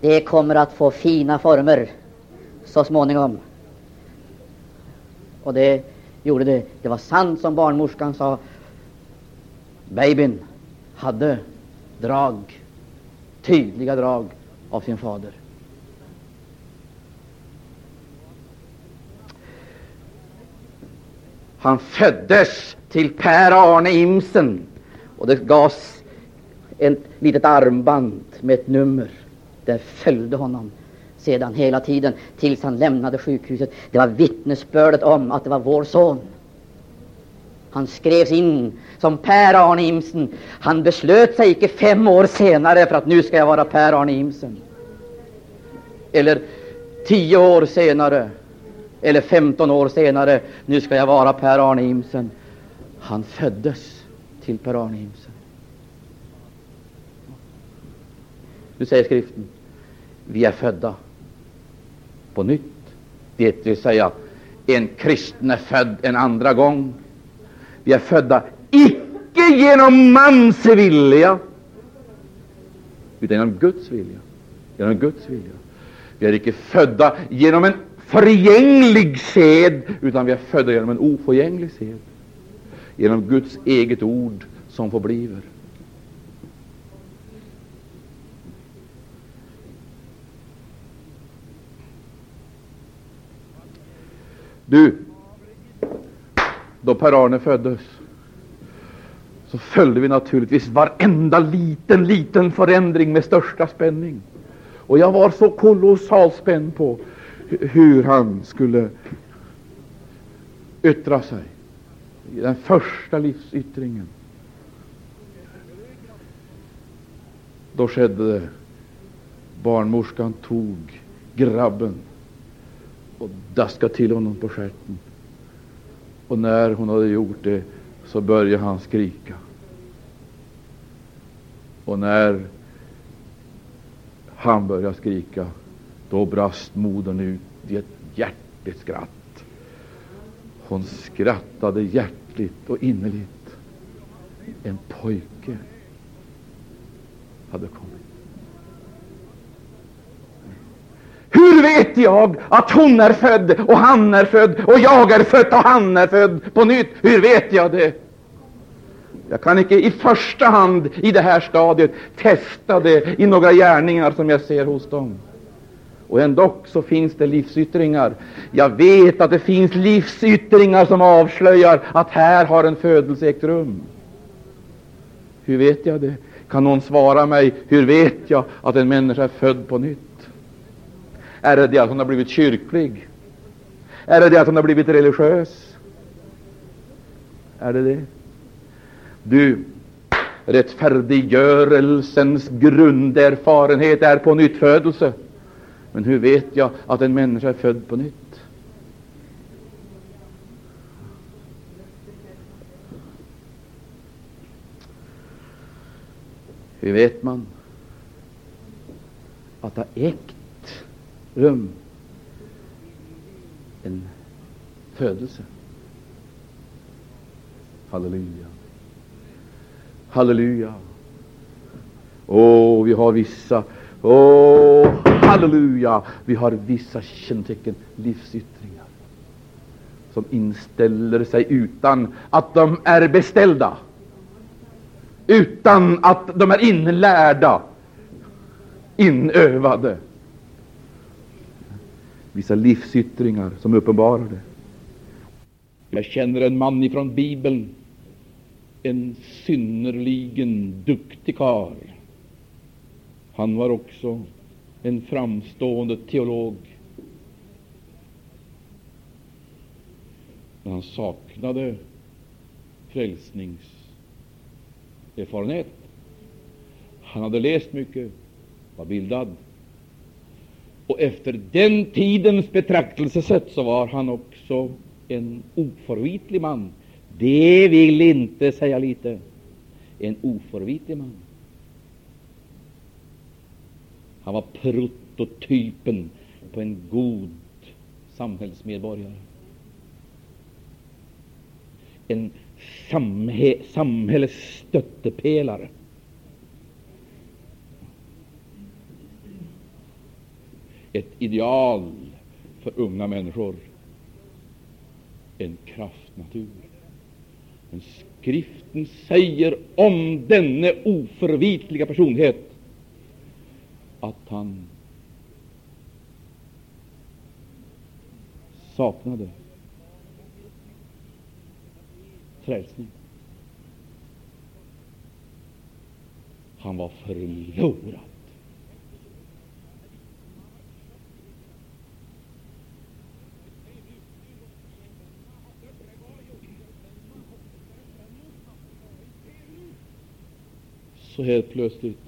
Det kommer att få fina former så småningom. Och det gjorde det. Det var sant som barnmorskan sa. Babyn hade drag, tydliga drag av sin fader. Han föddes till Per-Arne Imsen och det gavs ett litet armband med ett nummer. Det följde honom sedan hela tiden tills han lämnade sjukhuset. Det var vittnesbördet om att det var vår son. Han skrevs in som Per-Arne Imsen. Han beslöt sig icke fem år senare för att nu ska jag vara Per-Arne Imsen. Eller tio år senare, eller femton år senare, nu ska jag vara Per-Arne Imsen. Han föddes till Per-Arne Imsen. Nu säger skriften, vi är födda på nytt. Det vill säga, en kristen är född en andra gång. Vi är födda icke genom mans vilja, utan genom Guds vilja. Genom Guds vilja. Vi är icke födda genom en förgänglig sed, utan vi är födda genom en oförgänglig sed. Genom Guds eget ord som förbliver. Du, då Per-Arne föddes så följde vi naturligtvis varenda liten, liten förändring med största spänning. Och jag var så kolossalt spänd på hur han skulle yttra sig i den första livsyttringen. Då skedde det. Barnmorskan tog grabben och daskade till honom på stjärten. Och när hon hade gjort det så började han skrika. Och när han började skrika, då brast modern ut i ett hjärtligt skratt. Hon skrattade hjärtligt och innerligt. En pojke hade kommit. Hur vet jag att hon är född och han är född och jag är född och han är född på nytt? Hur vet jag det? Jag kan inte i första hand i det här stadiet testa det i några gärningar som jag ser hos dem. Och ändock så finns det livsyttringar. Jag vet att det finns livsyttringar som avslöjar att här har en födelse ägt rum. Hur vet jag det? Kan någon svara mig, hur vet jag att en människa är född på nytt? Är det det att hon har blivit kyrklig? Är det det att hon har blivit religiös? Är det det? Du, rättfärdiggörelsens grunderfarenhet är på nytt födelse. Men hur vet jag att en människa är född på nytt? Hur vet man att det har ägt rum en födelse? Halleluja. Halleluja. Åh, vi har vissa, åh, halleluja, vi har vissa kännetecken, livsyttringar, som inställer sig utan att de är beställda utan att de är inlärda, inövade. Vissa livsyttringar som uppenbarar det. Jag känner en man ifrån Bibeln, en synnerligen duktig karl. Han var också en framstående teolog. Men han saknade frälsningserfarenhet. Han hade läst mycket, var bildad. Och efter den tidens betraktelsesätt så var han också en oförvitlig man. Det vill inte säga lite. En oförvitlig man. Han var prototypen på en god samhällsmedborgare. En samhä samhällets stöttepelare. Ett ideal för unga människor. En kraftnatur. Men skriften säger om denne oförvitliga personlighet att han saknade frälsning. Han var förlorad. Så helt plötsligt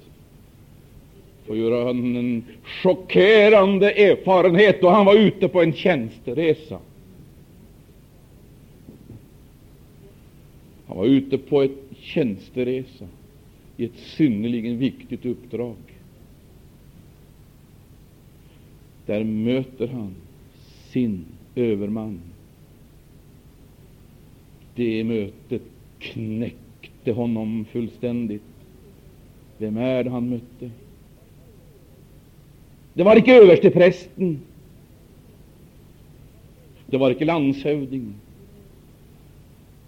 får gjorde han en chockerande erfarenhet då han var ute på en tjänsteresa. Han var ute på en tjänsteresa i ett synnerligen viktigt uppdrag. Där möter han sin överman. Det mötet knäckte honom fullständigt. Vem är det han mötte? Det var icke översteprästen. Det var icke landshövdingen.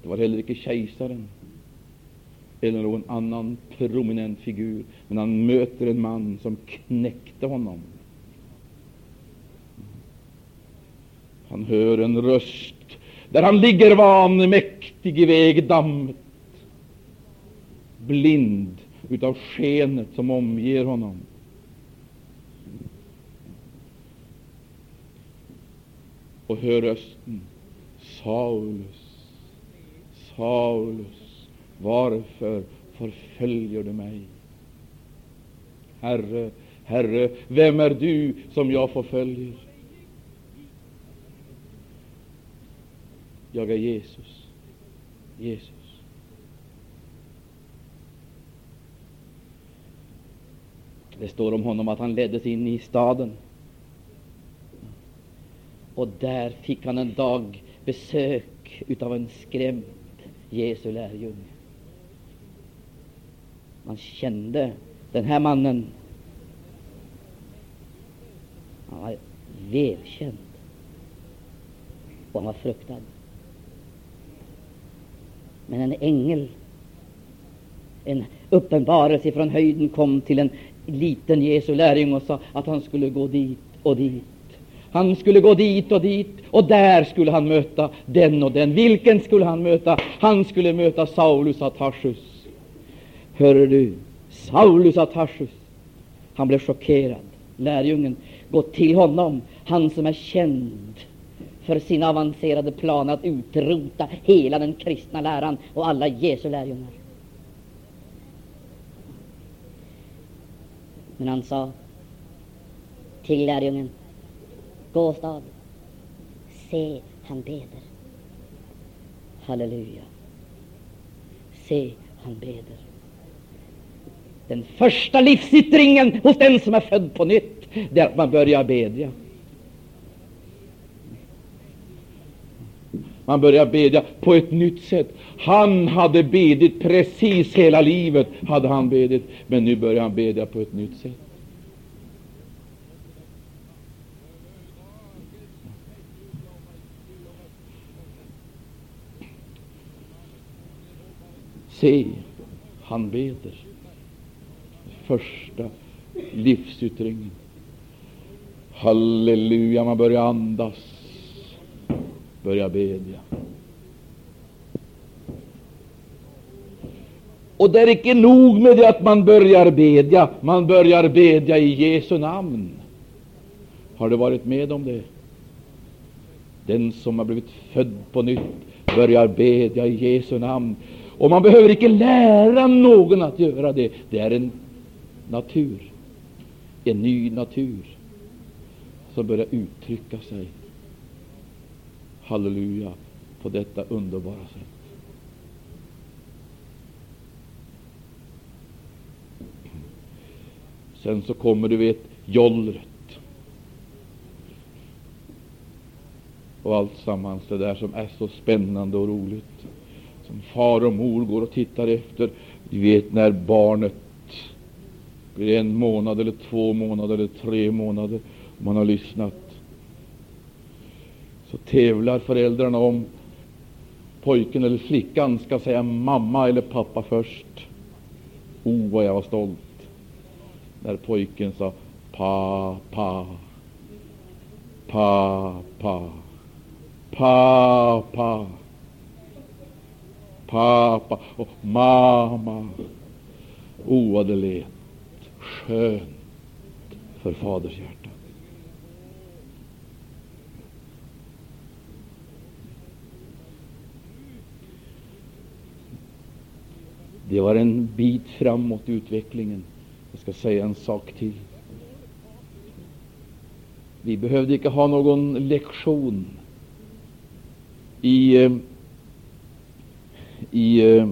Det var heller icke kejsaren eller någon annan prominent figur, men han möter en man som knäckte honom. Han hör en röst där han ligger vanmäktig i vägdammet, blind utav skenet som omger honom. Och hör rösten mm. Saulus, Saulus, varför förföljer du mig? Herre, Herre, vem är du som jag förföljer? Jag är Jesus. Jesus. Det står om honom att han leddes in i staden. Och där fick han en dag besök utav en skrämd Jesu lärjunge. Man kände den här mannen. Han var välkänd och han var fruktad. Men en ängel, en uppenbarelse från höjden kom till en liten Jesu lärjunge och sa att han skulle gå dit och dit han skulle gå dit och dit, och där skulle han möta den och den. Vilken skulle han möta? Han skulle möta Saulus av Tarsus. Hör du, Saulus av Tarsus. Han blev chockerad. Lärjungen, gå till honom, han som är känd för sina avancerade planer att utrota hela den kristna läran och alla Jesu lärjungar. Men han sa till lärjungen, gå se, han beder. Halleluja. Se, han beder. Den första livsyttringen hos den som är född på nytt, det är att man börjar bedja. Man börjar bedja på ett nytt sätt. Han hade bedit precis hela livet, hade han bedit, men nu börjar han bedja på ett nytt sätt. Se, han beder. Första livsyttringen. Halleluja, man börjar andas, börjar bedja. Och det är icke nog med det att man börjar bedja, man börjar bedja i Jesu namn. Har du varit med om det? Den som har blivit född på nytt börjar bedja i Jesu namn. Och man behöver icke lära någon att göra det. Det är en natur, en ny natur som börjar uttrycka sig, halleluja, på detta underbara sätt. Sen så kommer du vet jollret och allt sammans det där som är så spännande och roligt far och mor går och tittar efter. Du vet när barnet blir en månad eller två månader eller tre månader om man har lyssnat. Så tävlar föräldrarna om pojken eller flickan ska säga mamma eller pappa först. O, oh, vad jag var stolt när pojken sa pappa, pappa, pappa pappa och mamma. O, vad det lät skönt för faders hjärta. Det var en bit framåt i utvecklingen. Jag ska säga en sak till. Vi behövde inte ha någon lektion i eh, i eh,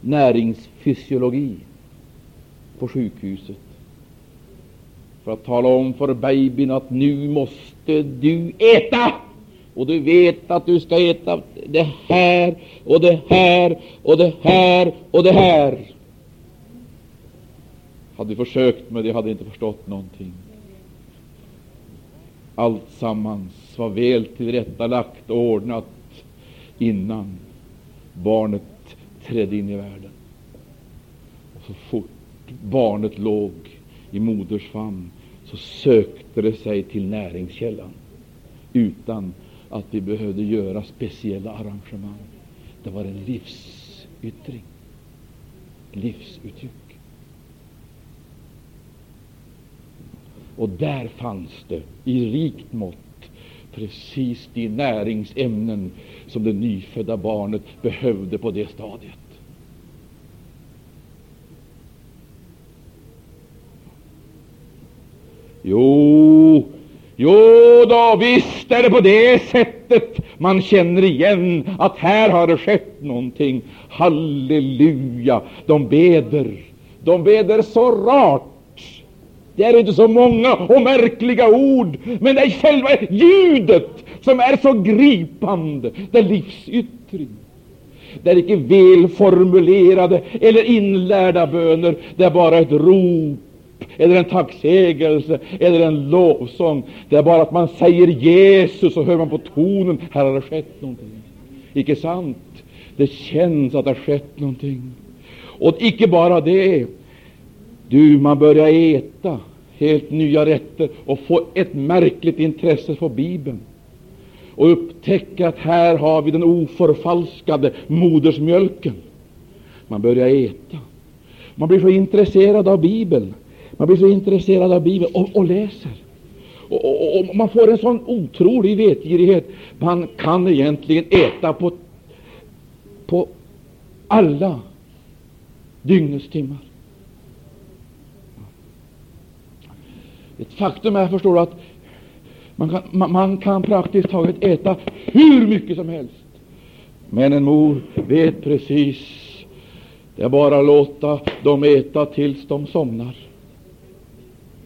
näringsfysiologi på sjukhuset för att tala om för babyn att nu måste du äta. Och du vet att du ska äta det här och det här och det här och det här. Hade vi försökt med det hade inte förstått någonting. Allt sammans var väl tillrättalagt och ordnat innan barnet trädde in i världen. Och så fort barnet låg i moders famn så sökte det sig till näringskällan utan att vi behövde göra speciella arrangemang. Det var en livsyttring, livsuttryck. Och där fanns det i rikt mått precis de näringsämnen som det nyfödda barnet behövde på det stadiet. Jo, jo då, visst är det på det sättet man känner igen att här har det skett någonting. Halleluja! De beder. De beder så rart det är inte så många och märkliga ord, men det är själva ljudet som är så gripande. Det är livsyttring. Det är icke välformulerade eller inlärda böner. Det är bara ett rop eller en tacksägelse eller en lovsång. Det är bara att man säger Jesus och hör man på tonen, här har det skett någonting. Icke sant? Det känns att det har skett någonting. Och icke bara det. Du, man börjar äta helt nya rätter och få ett märkligt intresse för Bibeln och upptäcka att här har vi den oförfalskade modersmjölken. Man börjar äta. Man blir så intresserad av Bibeln. Man blir så intresserad av Bibeln och, och läser. Och, och, och, man får en sån otrolig vetgirighet. Man kan egentligen äta på, på alla dygnets timmar. Ett faktum är, förstår du, att man kan, man, man kan praktiskt taget äta hur mycket som helst. Men en mor vet precis. Det är bara att låta dem äta tills de somnar.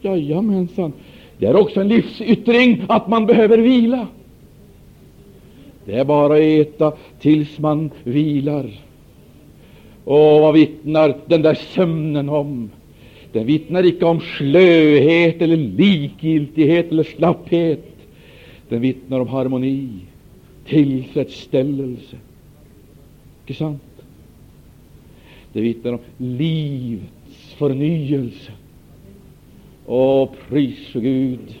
Jajamensan. Det är också en livsyttring att man behöver vila. Det är bara att äta tills man vilar. Och vad vittnar den där sömnen om? Den vittnar icke om slöhet eller likgiltighet eller slapphet. Den vittnar om harmoni, tillfredsställelse. Icke sant? Det vittnar om livets förnyelse. Åh, pris för Gud.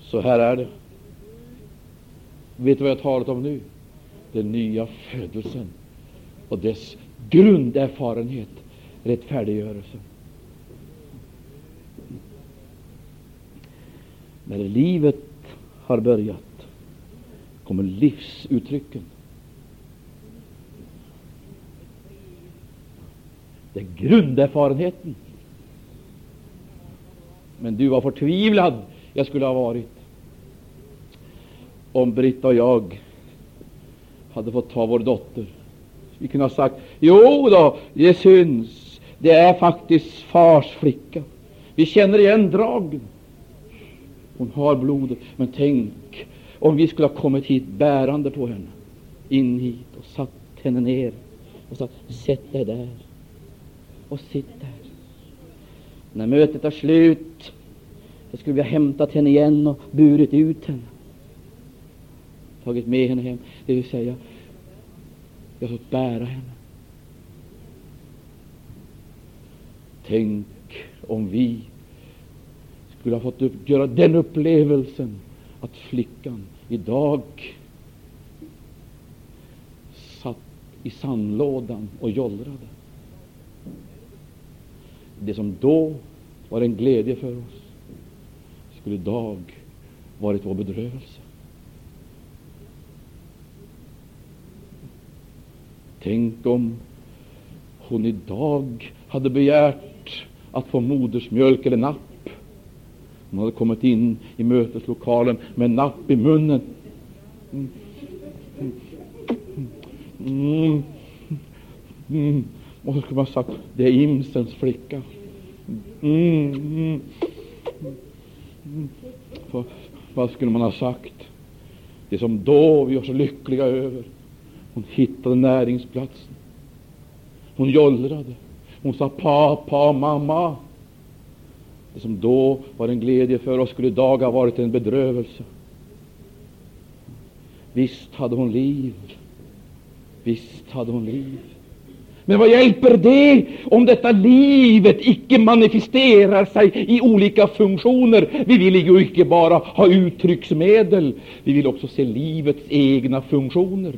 Så här är det. Vet du vad jag talat om nu? Den nya födelsen och dess grunderfarenhet, rättfärdiggörelsen. När livet har börjat kommer livsuttrycken. Det är grunderfarenheten. Men du var förtvivlad jag skulle ha varit om Britta och jag hade fått ta vår dotter. Vi kunde ha sagt, jo då, det syns, det är faktiskt fars flicka. Vi känner igen dragen. Hon har blodet. Men tänk om vi skulle ha kommit hit bärande på henne, in hit och satt henne ner och sagt, sätt dig där och sitt där. När mötet är slut, då skulle vi ha hämtat henne igen och burit ut henne tagit med henne hem. Det vill säga, jag har fått bära henne. Tänk om vi skulle ha fått upp, göra den upplevelsen att flickan idag satt i sandlådan och jollrade. Det som då var en glädje för oss skulle idag varit vår bedrövelse. Tänk om hon idag hade begärt att få modersmjölk eller napp. Hon hade kommit in i möteslokalen med napp i munnen. Mm. Mm. Mm. Och så skulle man sagt, det är Imsens flicka. Mm. Vad skulle man ha sagt? Det som då vi var så lyckliga över hon hittade näringsplatsen. Hon jollrade. Hon sa pappa, mamma. Det som då var en glädje för oss skulle idag ha varit en bedrövelse. Visst hade hon liv. Visst hade hon liv. Men vad hjälper det om detta livet icke manifesterar sig i olika funktioner? Vi vill ju icke bara ha uttrycksmedel, vi vill också se livets egna funktioner.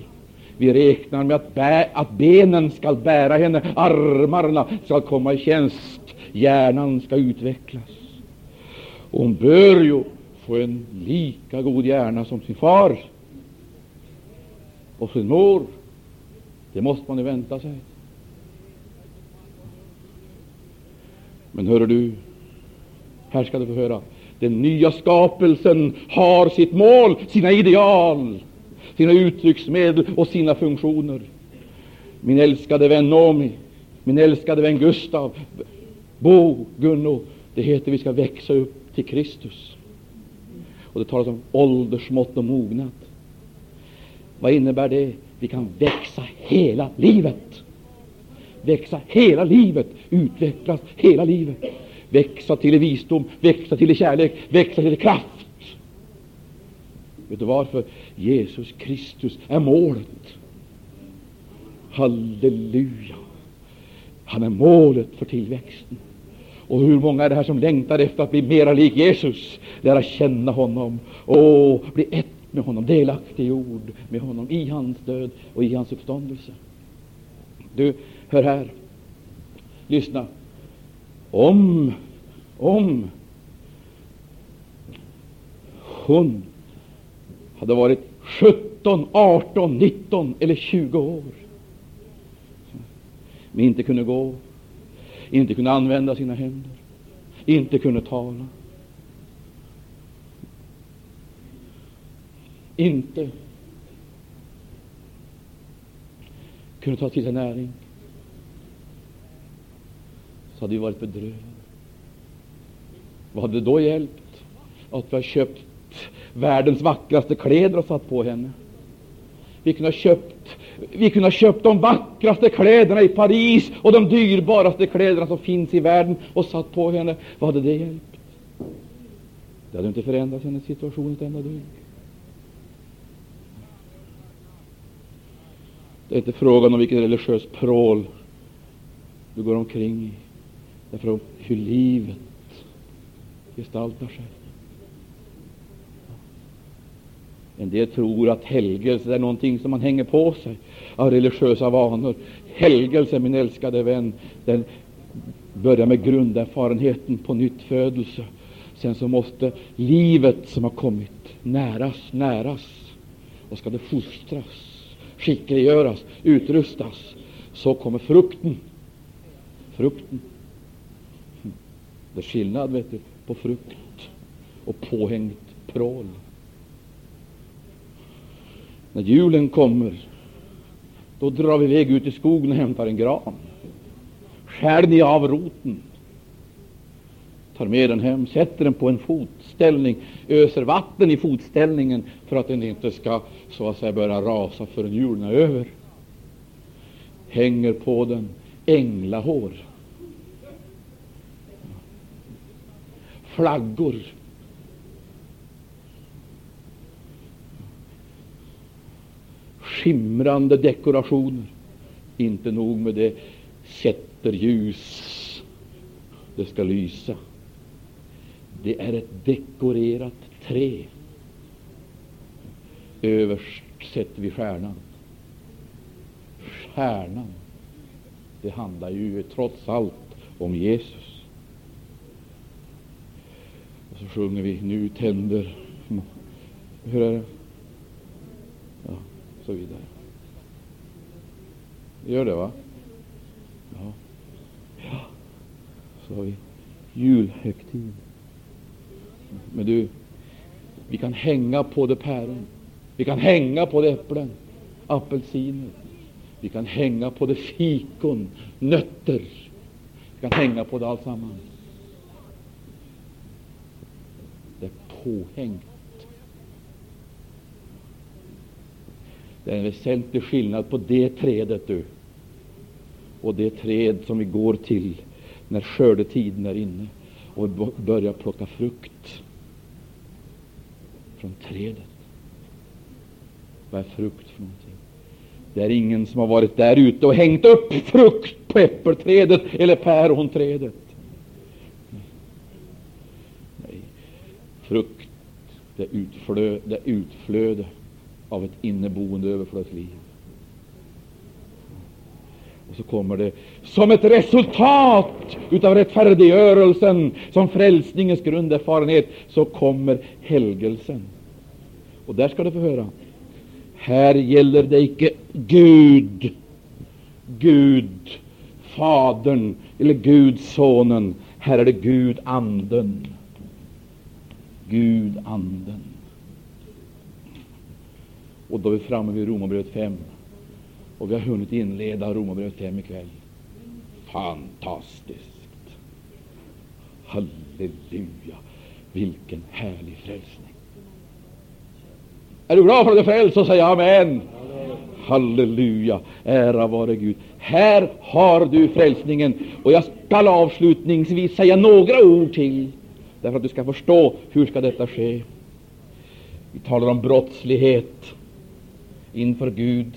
Vi räknar med att, bä, att benen skall bära henne, armarna skall komma i tjänst, hjärnan skall utvecklas. Och hon bör ju få en lika god hjärna som sin far och sin mor. Det måste man ju vänta sig. Men hör du, här ska du få höra. Den nya skapelsen har sitt mål, sina ideal sina uttrycksmedel och sina funktioner. Min älskade vän Nomi, min älskade vän Gustav, Bo, Gunno, det heter vi ska växa upp till Kristus. Och det talas om åldersmått och mognad. Vad innebär det? Vi kan växa hela livet. Växa hela livet, utvecklas hela livet. Växa till i visdom, växa till i kärlek, växa till i kraft. Vet du varför? Jesus Kristus är målet. Halleluja! Han är målet för tillväxten. Och hur många är det här som längtar efter att bli mera lik Jesus, lära känna honom och bli ett med honom, delaktiggjord med honom i hans död och i hans uppståndelse. Du, hör här. Lyssna. Om, om hon hade varit 17, 18, 19 eller 20 år. Men inte kunde gå, inte kunde använda sina händer, inte kunde tala, inte kunde ta till sig näring, så hade vi varit bedrövade. Vad hade det då hjälpt? Att vi har köpt världens vackraste kläder och satt på henne? Vi kunde ha köpt, vi kunde ha köpt de vackraste kläderna i Paris och de dyrbaraste kläderna som finns i världen och satt på henne. Vad hade det hjälpt? Det hade inte förändrat hennes situation ett enda dugg. Det är inte frågan om vilket religiöst prål du går omkring i. Det är frågan om hur livet gestaltar sig. En del tror att helgelse är någonting som man hänger på sig av religiösa vanor. Helgelse, min älskade vän, den börjar med grunderfarenheten på nytt födelse. Sen så måste livet som har kommit näras, näras. Och ska det fostras, skickliggöras, utrustas, så kommer frukten. Frukten. Det är skillnad vet du, på frukt och påhängt prål. När julen kommer, då drar vi iväg ut i skogen och hämtar en gran. Skär ni av roten, tar med den hem, sätter den på en fotställning, öser vatten i fotställningen för att den inte ska så att säga börja rasa förrän julen är över. Hänger på den änglahår, flaggor skimrande dekorationer. Inte nog med det, kätterljus. Det ska lysa. Det är ett dekorerat trä. Överst sätter vi stjärnan. Stjärnan, det handlar ju trots allt om Jesus. Och så sjunger vi Nu tänder Hur är det? Så vidare. Det gör det, va? Ja. ja. Så har vi julhögtid. Men du, vi kan hänga på det päron. Vi kan hänga på det äpplen, apelsiner. Vi kan hänga på det fikon, nötter. Vi kan hänga på det alltsammans. Det är påhängt. Det är en väsentlig skillnad på det trädet du och det träd som vi går till när skördetiden är inne och vi börjar plocka frukt från trädet. Vad är frukt för någonting? Det är ingen som har varit där ute och hängt upp frukt på äppelträdet eller päronträdet. Nej, frukt, det är utflöde, det är utflöde av ett inneboende överflödsliv. Och så kommer det som ett resultat utav rättfärdiggörelsen, som frälsningens grunderfarenhet, så kommer helgelsen. Och där ska du få höra. Här gäller det icke Gud, Gud, Fadern eller Gud, Sonen. Här är det Gud, Anden. Gud, Anden. Och då är vi framme vid Romarbrevet 5. Och vi har hunnit inleda Romarbrevet 5 ikväll. Fantastiskt! Halleluja! Vilken härlig frälsning! Är du glad för att du är frälst, så säg amen. Halleluja! Ära vare Gud. Här har du frälsningen. Och jag skall avslutningsvis säga några ord till, därför att du ska förstå hur ska detta ske. Vi talar om brottslighet inför Gud.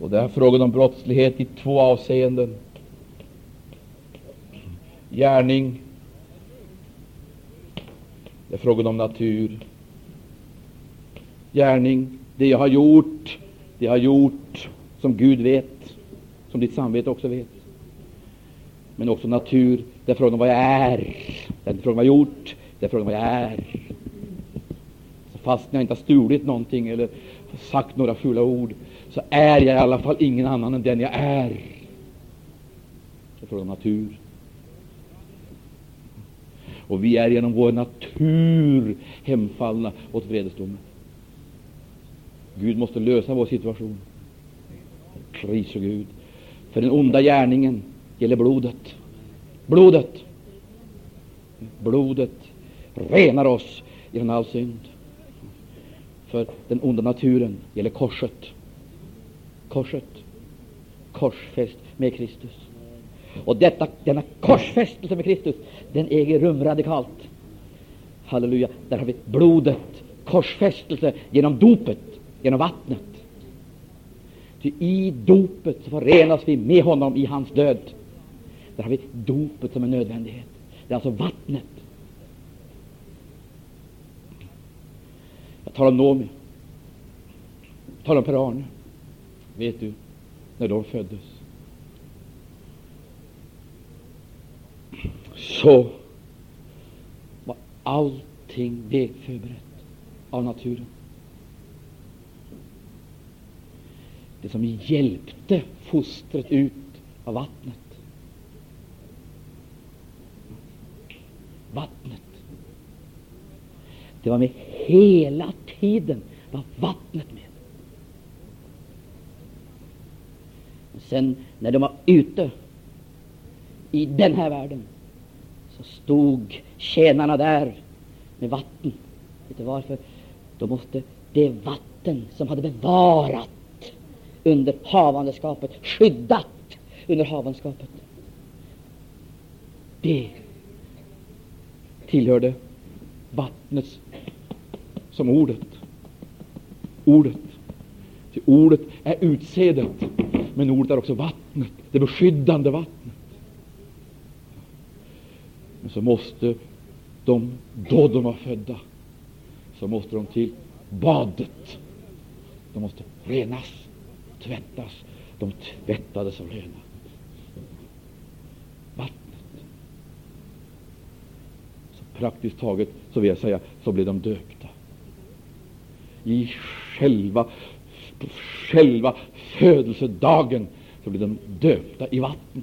Och det är frågan om brottslighet i två avseenden. Gärning. Det är frågan om natur. gärning, det jag har gjort, det jag har gjort som Gud vet, som ditt samvete också vet. Men också natur, det är frågan om vad jag är. Det är inte frågan om vad jag har gjort, det är frågan om vad jag är. Så fast jag inte har stulit någonting eller sagt några fula ord, så är jag i alla fall ingen annan än den jag är. Det är fråga om natur. Och vi är genom vår natur hemfallna åt vredesdomen. Gud måste lösa vår situation. Pris och Gud. För den onda gärningen gäller blodet. Blodet. Blodet renar oss genom all synd. För den onda naturen gäller korset. Korset. Korsfäst med Kristus. Och detta, denna korsfästelse med Kristus, den äger rum radikalt. Halleluja. Där har vi blodet, korsfästelse genom dopet, genom vattnet. Ty i dopet förenas vi med honom i hans död. Där har vi dopet som en nödvändighet. Det är alltså vattnet. Jag talar om Nomi. Jag talar om Per-Arne. Vet du, när de föddes så var allting vägförberett av naturen. Det som hjälpte fostret ut av vattnet. Vattnet. Det var med hela tiden var vattnet med. Sen när de var ute i den här världen så stod tjänarna där med vatten. Vet du varför? Då måste det vatten som hade bevarat under havandeskapet, skyddat under havandeskapet, det tillhörde vattnets som ordet. Ordet. Ty ordet är utsädet, men ordet är också vattnet, det beskyddande vattnet. Men så måste de, då de var födda, så måste de till badet. De måste renas, tvättas. De tvättades och rena. Vattnet. Så praktiskt taget, så vill jag säga, så blev de döpta. I själva, själva födelsedagen så blir de döpta i vatten.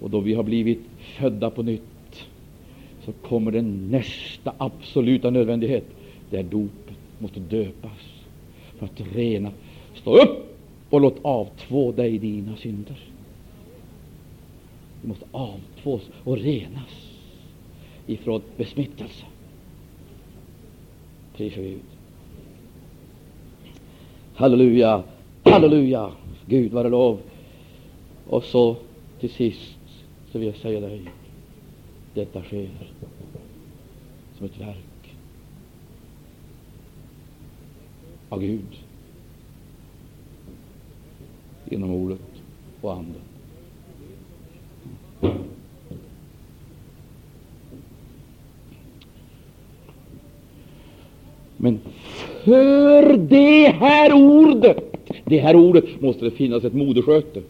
Och då vi har blivit födda på nytt så kommer den nästa absoluta nödvändighet. Det är dopet. måste döpas för att rena. Stå upp och låt avtvå dig dina synder. Du måste avtvås och renas ifrån besmittelse. Pris Gud. Halleluja, halleluja, Gud vare lov. Och så till sist så vill jag säga dig, detta sker som ett verk av Gud genom ordet och anden. Men för det här ordet, det här ordet måste det finnas ett modersköte.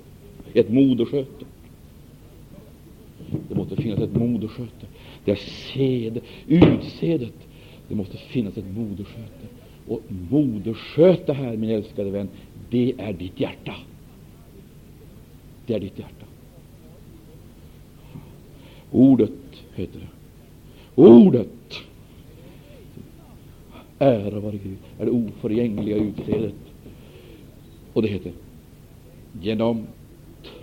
Ett modersköte. Det måste finnas ett modersköte. Det är sed, utsedet. Det måste finnas ett modersköte. Och modersköte här, min älskade vän, det är ditt hjärta. Det är ditt hjärta. Ordet heter det. Ordet. Ära vare Gud, är det oförgängliga utsedet. Och det heter genom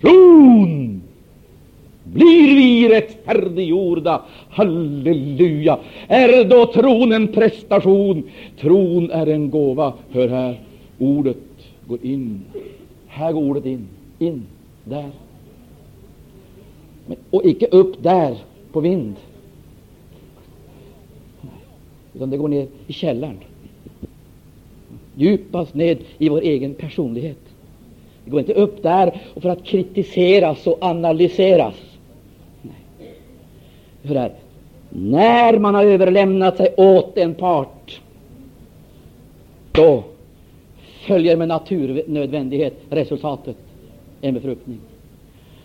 tron blir vi rättfärdiggjorda. Halleluja! Är då tron en prestation? Tron är en gåva. Hör här, ordet går in. Här går ordet in. In. Där. Men, och icke upp där på vind. Utan det går ner i källaren. Djupast ned i vår egen personlighet. Det går inte upp där och för att kritiseras och analyseras. Hur är När man har överlämnat sig åt en part, då följer med naturnödvändighet resultatet, en befruktning.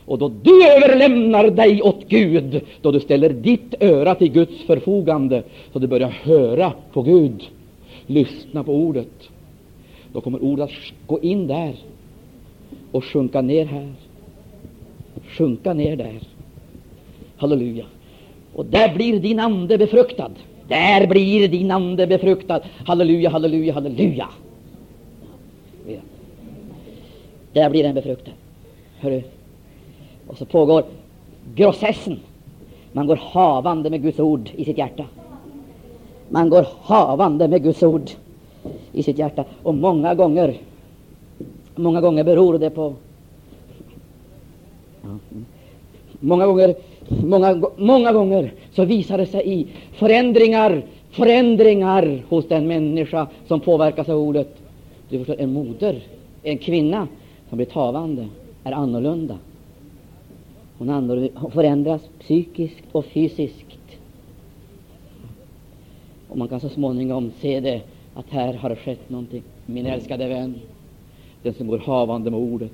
Och då du överlämnar dig åt Gud, då du ställer ditt öra till Guds förfogande, så du börjar höra på Gud, lyssna på ordet, då kommer ordet att gå in där och sjunka ner här. Sjunka ner där. Halleluja. Och där blir din ande befruktad. Där blir din ande befruktad. Halleluja, halleluja, halleluja. Där blir den befruktad. Hörru. Och så pågår grossessen. Man går havande med Guds ord i sitt hjärta. Man går havande med Guds ord i sitt hjärta. Och många gånger, många gånger beror det på Många gånger, många, många gånger så visar det sig i förändringar, förändringar hos den människa som påverkas av ordet. Du förstår, en moder, en kvinna som blir tavande är annorlunda. Hon förändras psykiskt och fysiskt. Och man kan så småningom se det, att här har det skett någonting. Min älskade vän, den som går havande med ordet,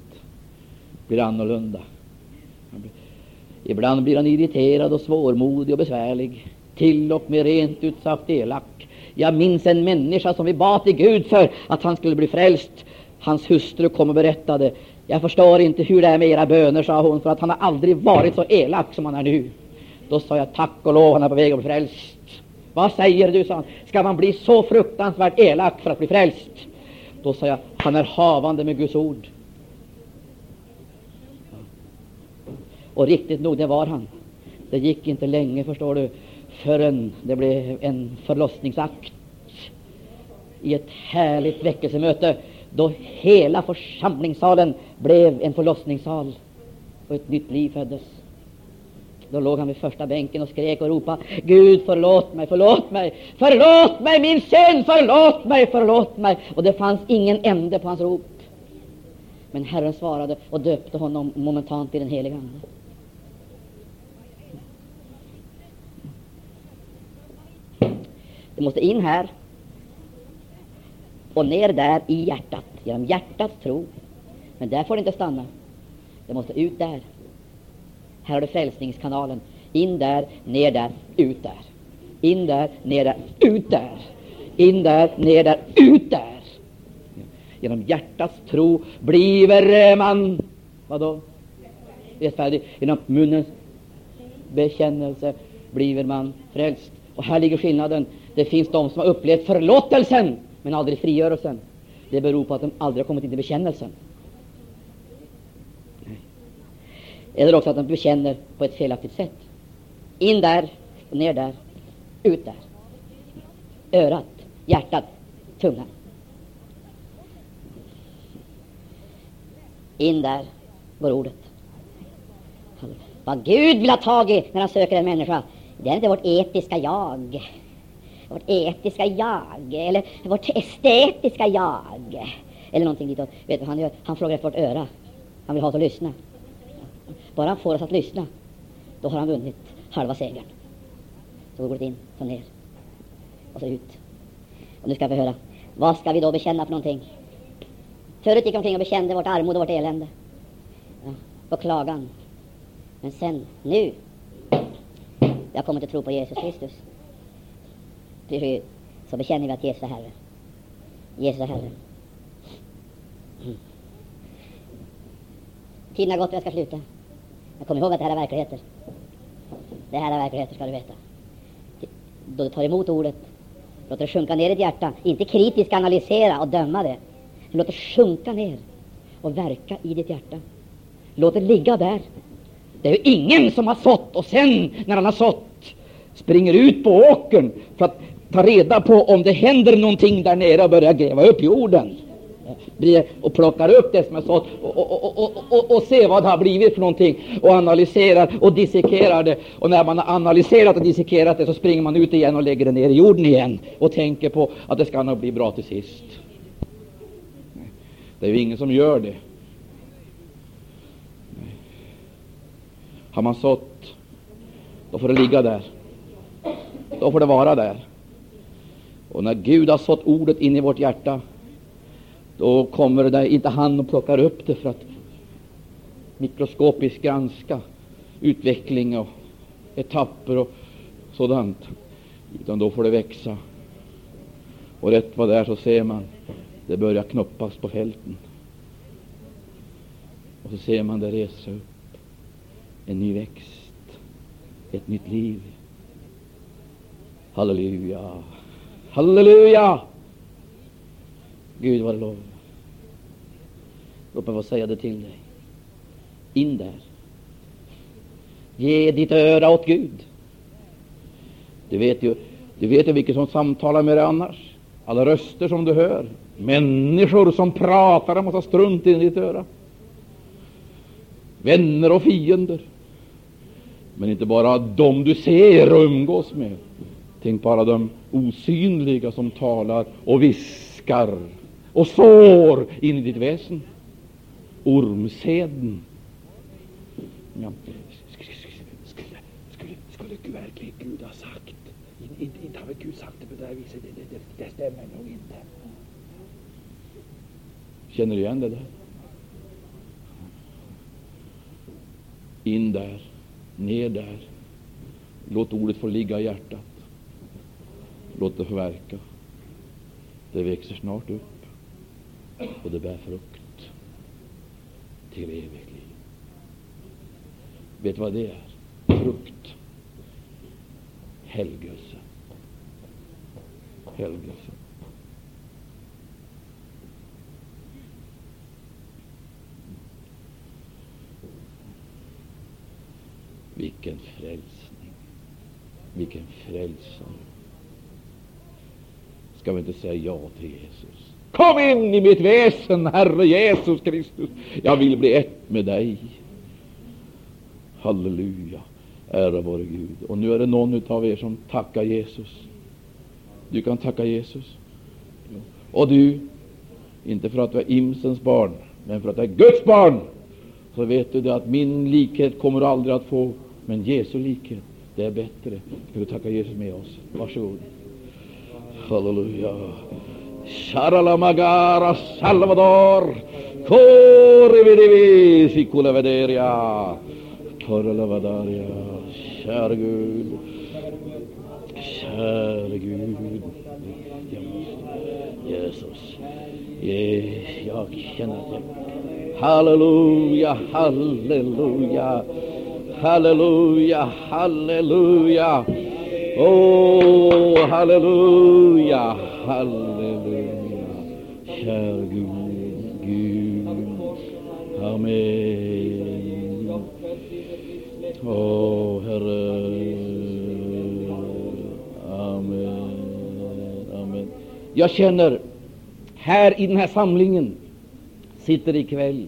blir annorlunda. Ibland blir han irriterad och svårmodig och besvärlig, till och med rent ut sagt elak. Jag minns en människa som vi bad till Gud för att han skulle bli frälst. Hans hustru kom och berättade. Jag förstår inte hur det är med era böner, sa hon, för att han har aldrig varit så elak som han är nu. Då sa jag, tack och lov, han är på väg att bli frälst. Vad säger du, sa han, ska man bli så fruktansvärt elak för att bli frälst? Då sa jag, han är havande med Guds ord. Och riktigt nog, det var han. Det gick inte länge, förstår du, förrän det blev en förlossningsakt i ett härligt väckelsemöte då hela församlingssalen blev en förlossningssal och ett nytt liv föddes. Då låg han vid första bänken och skrek och ropade Gud förlåt mig, förlåt mig, förlåt mig min synd, förlåt mig, förlåt mig. Och det fanns ingen ände på hans rop. Men Herren svarade och döpte honom momentant i den heliga Ande. Det måste in här och ner där i hjärtat, genom hjärtats tro. Men där får det inte stanna. Det måste ut där. Här har du frälsningskanalen. In där, ner där, ut där. In där, ner där, ut där. In där, ner där, ut där. Genom hjärtats tro bliver man, vadå? Rättfärdig. Genom munnens bekännelse bliver man frälst. Och här ligger skillnaden. Det finns de som har upplevt förlåtelsen men aldrig frigörelsen. Det beror på att de aldrig har kommit in i bekännelsen. Eller också att de bekänner på ett felaktigt sätt. In där, ner där, ut där. Örat, hjärtat, tungan. In där går ordet. Vad Gud vill ha tag i när han söker en människa, det är inte vårt etiska jag vårt etiska jag, eller vårt estetiska jag, eller någonting ditåt. Vet du han gör? Han frågar efter vårt öra. Han vill ha oss att lyssna. Bara han får oss att lyssna, då har han vunnit halva segern. Så går det in, så ner, och så ut. Och nu ska vi höra. Vad ska vi då bekänna för någonting? Förut gick vi omkring och bekände vårt armod och vårt elände. Ja, och klagan. Men sen, nu, jag kommer inte tro på Jesus Kristus så bekänner vi att Jesus är Herre. Jesus är Herre. Mm. Tiden har gått och jag ska sluta. Men kom ihåg att det här är verkligheter. Det här är verkligheter, ska du veta. Då du tar emot ordet, låt det sjunka ner i ditt hjärta. Inte kritiskt analysera och döma det. Låt det sjunka ner och verka i ditt hjärta. Låt det ligga där. Det är ju ingen som har sått och sen, när han har sått, springer ut på åkern för att ta reda på om det händer någonting där nere och börja gräva upp jorden. Och plockar upp det som är sått och, och, och, och, och se vad det har blivit för någonting och analyserar och dissekerar det. Och när man har analyserat och dissekerat det så springer man ut igen och lägger det ner i jorden igen och tänker på att det ska nog bli bra till sist. Det är ju ingen som gör det. Har man sått, då får det ligga där. Då får det vara där. Och när Gud har sått ordet in i vårt hjärta, då kommer det inte han och plockar upp det för att mikroskopiskt granska utveckling och etapper och sådant, utan då får det växa. Och rätt vad det är så ser man, det börjar knoppas på fälten. Och så ser man det resa upp en ny växt, ett nytt liv. Halleluja, halleluja! Gud var lov. Låt mig få säga det till dig. In där. Ge ditt öra åt Gud. Du vet ju, du vet ju vilka som samtalar med dig annars. Alla röster som du hör. Människor som pratar en massa strunt i ditt öra. Vänner och fiender. Men inte bara de du ser och umgås med. Tänk på alla de osynliga som talar och viskar och sår in i ditt väsen. Ormseden. Ja. Skulle, skulle, skulle Gud verkligen Gud ha sagt? Inte, inte har väl Gud sagt det på det här viset? Det, det, det, det stämmer nog inte. Känner du igen det där? In där, ner där. Låt ordet få ligga i hjärtat. Låt det få verka. Det växer snart upp och det bär frukt till evigt liv. Vet du vad det är? Frukt. Helgelse. Helgelse. Vilken frälsning. Vilken frälsare. Ska vi inte säga ja till Jesus? Kom in i mitt väsen, Herre Jesus Kristus. Jag vill bli ett med dig. Halleluja. Ära vare Gud. Och nu är det någon av er som tackar Jesus. Du kan tacka Jesus. Och du, inte för att du är Imsens barn, men för att du är Guds barn, så vet du det att min likhet kommer du aldrig att få, men Jesu likhet, det är bättre. Ska du tacka Jesus med oss? Varsågod. Halleluja. Sharalamagara Salvador. Korividivi Sikulavederia. Koralavadaria. Käre Gud. Käre Gud. Jesus. Jag känner att jag... Halleluja, halleluja. Halleluja, halleluja. Oh, halleluja, halleluja. Käre Gud, Gud. Amen. Åh, oh, Herre. Amen. Amen. Jag känner här i den här samlingen sitter ikväll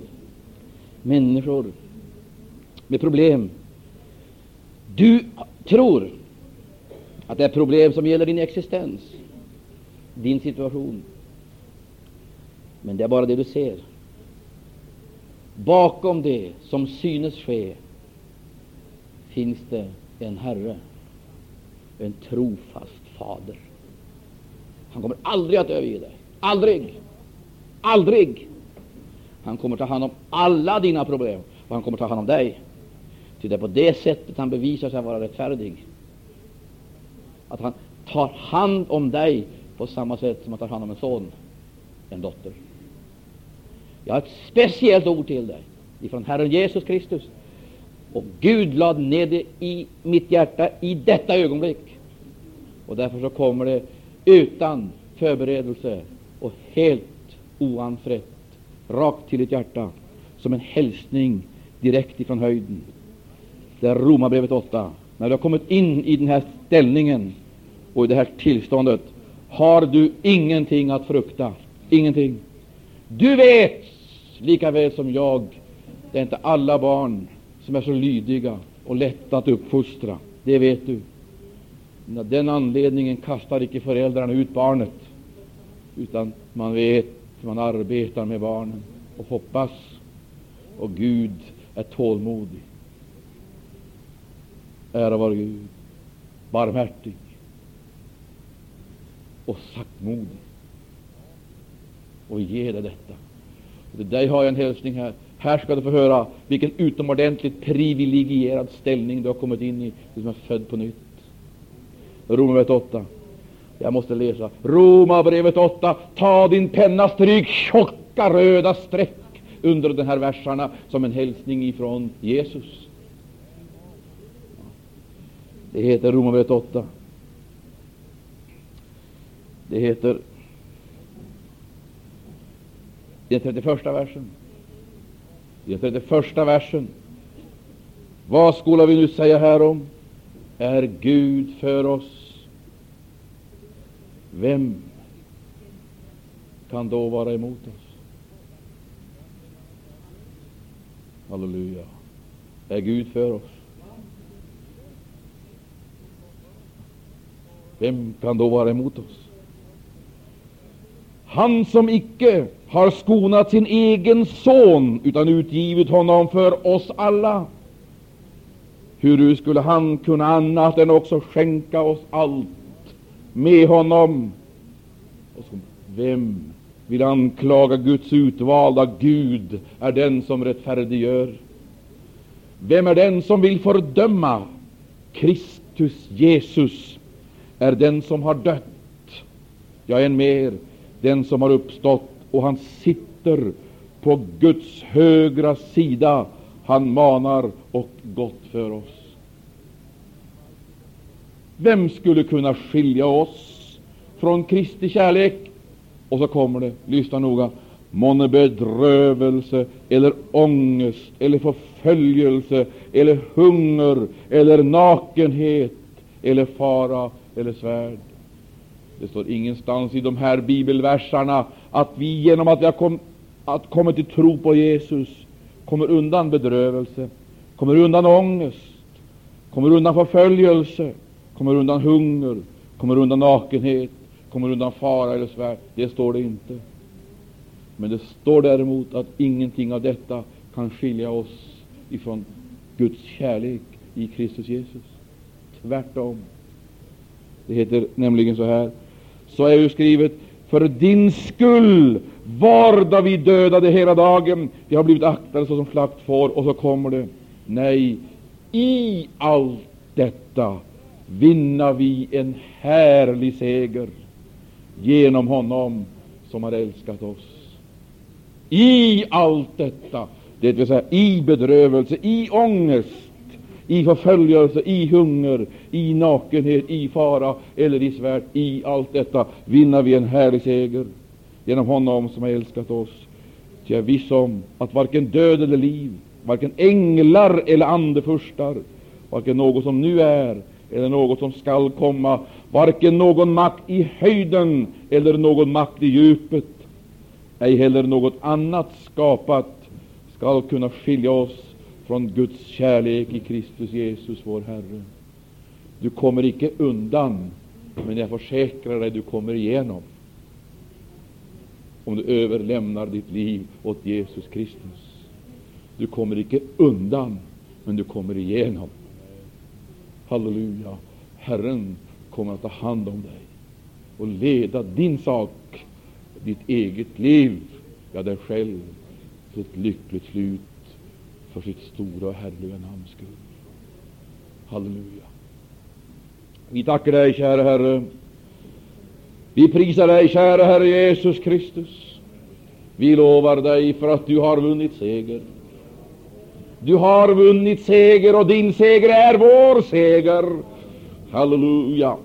människor med problem. Du tror att det är problem som gäller din existens, din situation. Men det är bara det du ser. Bakom det som synes ske finns det en Herre, en trofast Fader. Han kommer aldrig att överge dig. Aldrig. Aldrig. Han kommer ta hand om alla dina problem och han kommer ta hand om dig. Ty det är på det sättet han bevisar sig vara rättfärdig. Att han tar hand om dig på samma sätt som han tar hand om en son, en dotter. Jag har ett speciellt ord till dig ifrån Herren Jesus Kristus. Och Gud lade ner det i mitt hjärta i detta ögonblick. Och därför så kommer det utan förberedelse och helt oanfrätt rakt till ditt hjärta som en hälsning direkt ifrån höjden. Det är Romarbrevet 8. När du har kommit in i den här ställningen och i det här tillståndet har du ingenting att frukta. Ingenting. Du vet lika väl som jag, det är inte alla barn som är så lydiga och lätta att uppfostra. Det vet du. Men av den anledningen kastar icke föräldrarna ut barnet, utan man vet, man arbetar med barnen och hoppas. Och Gud är tålmodig. Ära vare Gud, barmhärtig. och saktmodig och ge dig detta. Och till dig har jag en hälsning här. Här ska du få höra vilken utomordentligt privilegierad ställning du har kommit in i, du som är född på nytt. Romarbrevet 8. Jag måste läsa. Romarbrevet 8. Ta din penna, stryk tjocka röda streck under de här verserna som en hälsning ifrån Jesus. Det heter Romarbrevet 8. Det heter den 31 versen. Den 31 versen. Vad skulle vi nu säga härom? Är Gud för oss? Vem kan då vara emot oss? Halleluja. Är Gud för oss? Vem kan då vara emot oss? Han som icke har skonat sin egen son utan utgivit honom för oss alla. Hur skulle han kunna annat än också skänka oss allt med honom? Och som vem vill anklaga Guds utvalda? Gud är den som rättfärdiggör. Vem är den som vill fördöma? Kristus Jesus är den som har dött. Ja, än mer, den som har uppstått och han sitter på Guds högra sida. Han manar och gott för oss. Vem skulle kunna skilja oss från Kristi kärlek? Och så kommer det, lyssna noga, månne bedrövelse eller ångest eller förföljelse eller hunger eller nakenhet eller fara eller svärd. Det står ingenstans i de här bibelversarna att vi genom att vi har kom, att kommit till tro på Jesus kommer undan bedrövelse, kommer undan ångest, kommer undan förföljelse, kommer undan hunger, kommer undan nakenhet, kommer undan fara eller svärd. Det står det inte. Men det står däremot att ingenting av detta kan skilja oss ifrån Guds kärlek i Kristus Jesus. Tvärtom. Det heter nämligen så här. Så är ju skrivet för din skull varda vi dödade hela dagen. Vi har blivit aktade såsom slakt får. Och så kommer det. Nej, i allt detta vinna vi en härlig seger genom honom som har älskat oss. I allt detta, det vill säga i bedrövelse, i ångest, i förföljelse, i hunger, i nakenhet, i fara eller i svärd, i allt detta vinner vi en härlig seger genom honom som har älskat oss. Ty jag är viss om att varken död eller liv, varken änglar eller andefurstar, varken något som nu är eller något som skall komma, varken någon makt i höjden eller någon makt i djupet, ej heller något annat skapat skall kunna skilja oss från Guds kärlek i Kristus Jesus, vår Herre. Du kommer icke undan, men jag försäkrar dig, du kommer igenom. Om du överlämnar ditt liv åt Jesus Kristus. Du kommer icke undan, men du kommer igenom. Halleluja. Herren kommer att ta hand om dig och leda din sak, ditt eget liv, ja, dig själv, till ett lyckligt slut för sitt stora och härliga namns skull. Halleluja. Vi tackar dig, kära Herre. Vi prisar dig, kära Herre Jesus Kristus. Vi lovar dig för att du har vunnit seger. Du har vunnit seger och din seger är vår seger. Halleluja.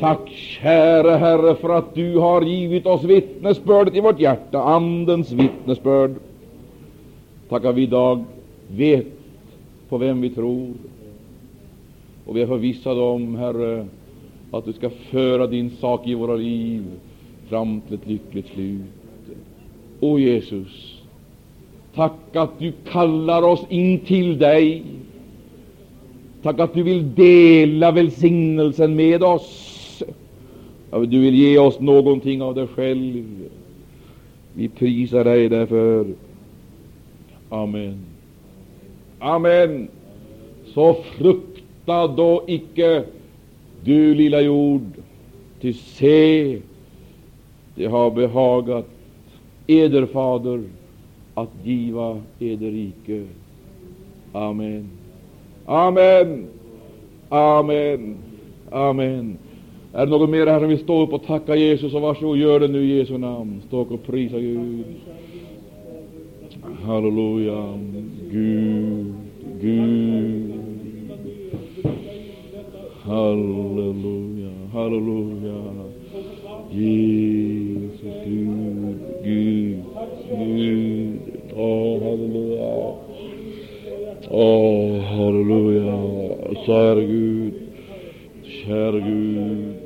Tack, kära Herre, för att du har givit oss vittnesbördet i vårt hjärta, Andens vittnesbörd. Tack att vi idag vet på vem vi tror. Och vi är förvissade om, Herre, att du ska föra din sak i våra liv fram till ett lyckligt slut. O Jesus, tack att du kallar oss in till dig. Tack att du vill dela välsignelsen med oss. Du vill ge oss någonting av dig själv. Vi prisar dig därför. Amen. Amen. Så frukta då icke, du lilla jord, Ty se, det har behagat eder, Fader, att giva eder rike. Amen. Amen. Amen. Amen. Är det något mer här som vill stå upp och tacka Jesus, Och varsågod, gör det nu i Jesu namn. Stå upp och prisa Gud. Halleluja. Gud, Gud. Halleluja, halleluja. Jesus, Gud, Gud, Gud. Åh, oh, halleluja. Åh, oh, halleluja. Käre Gud, käre Gud.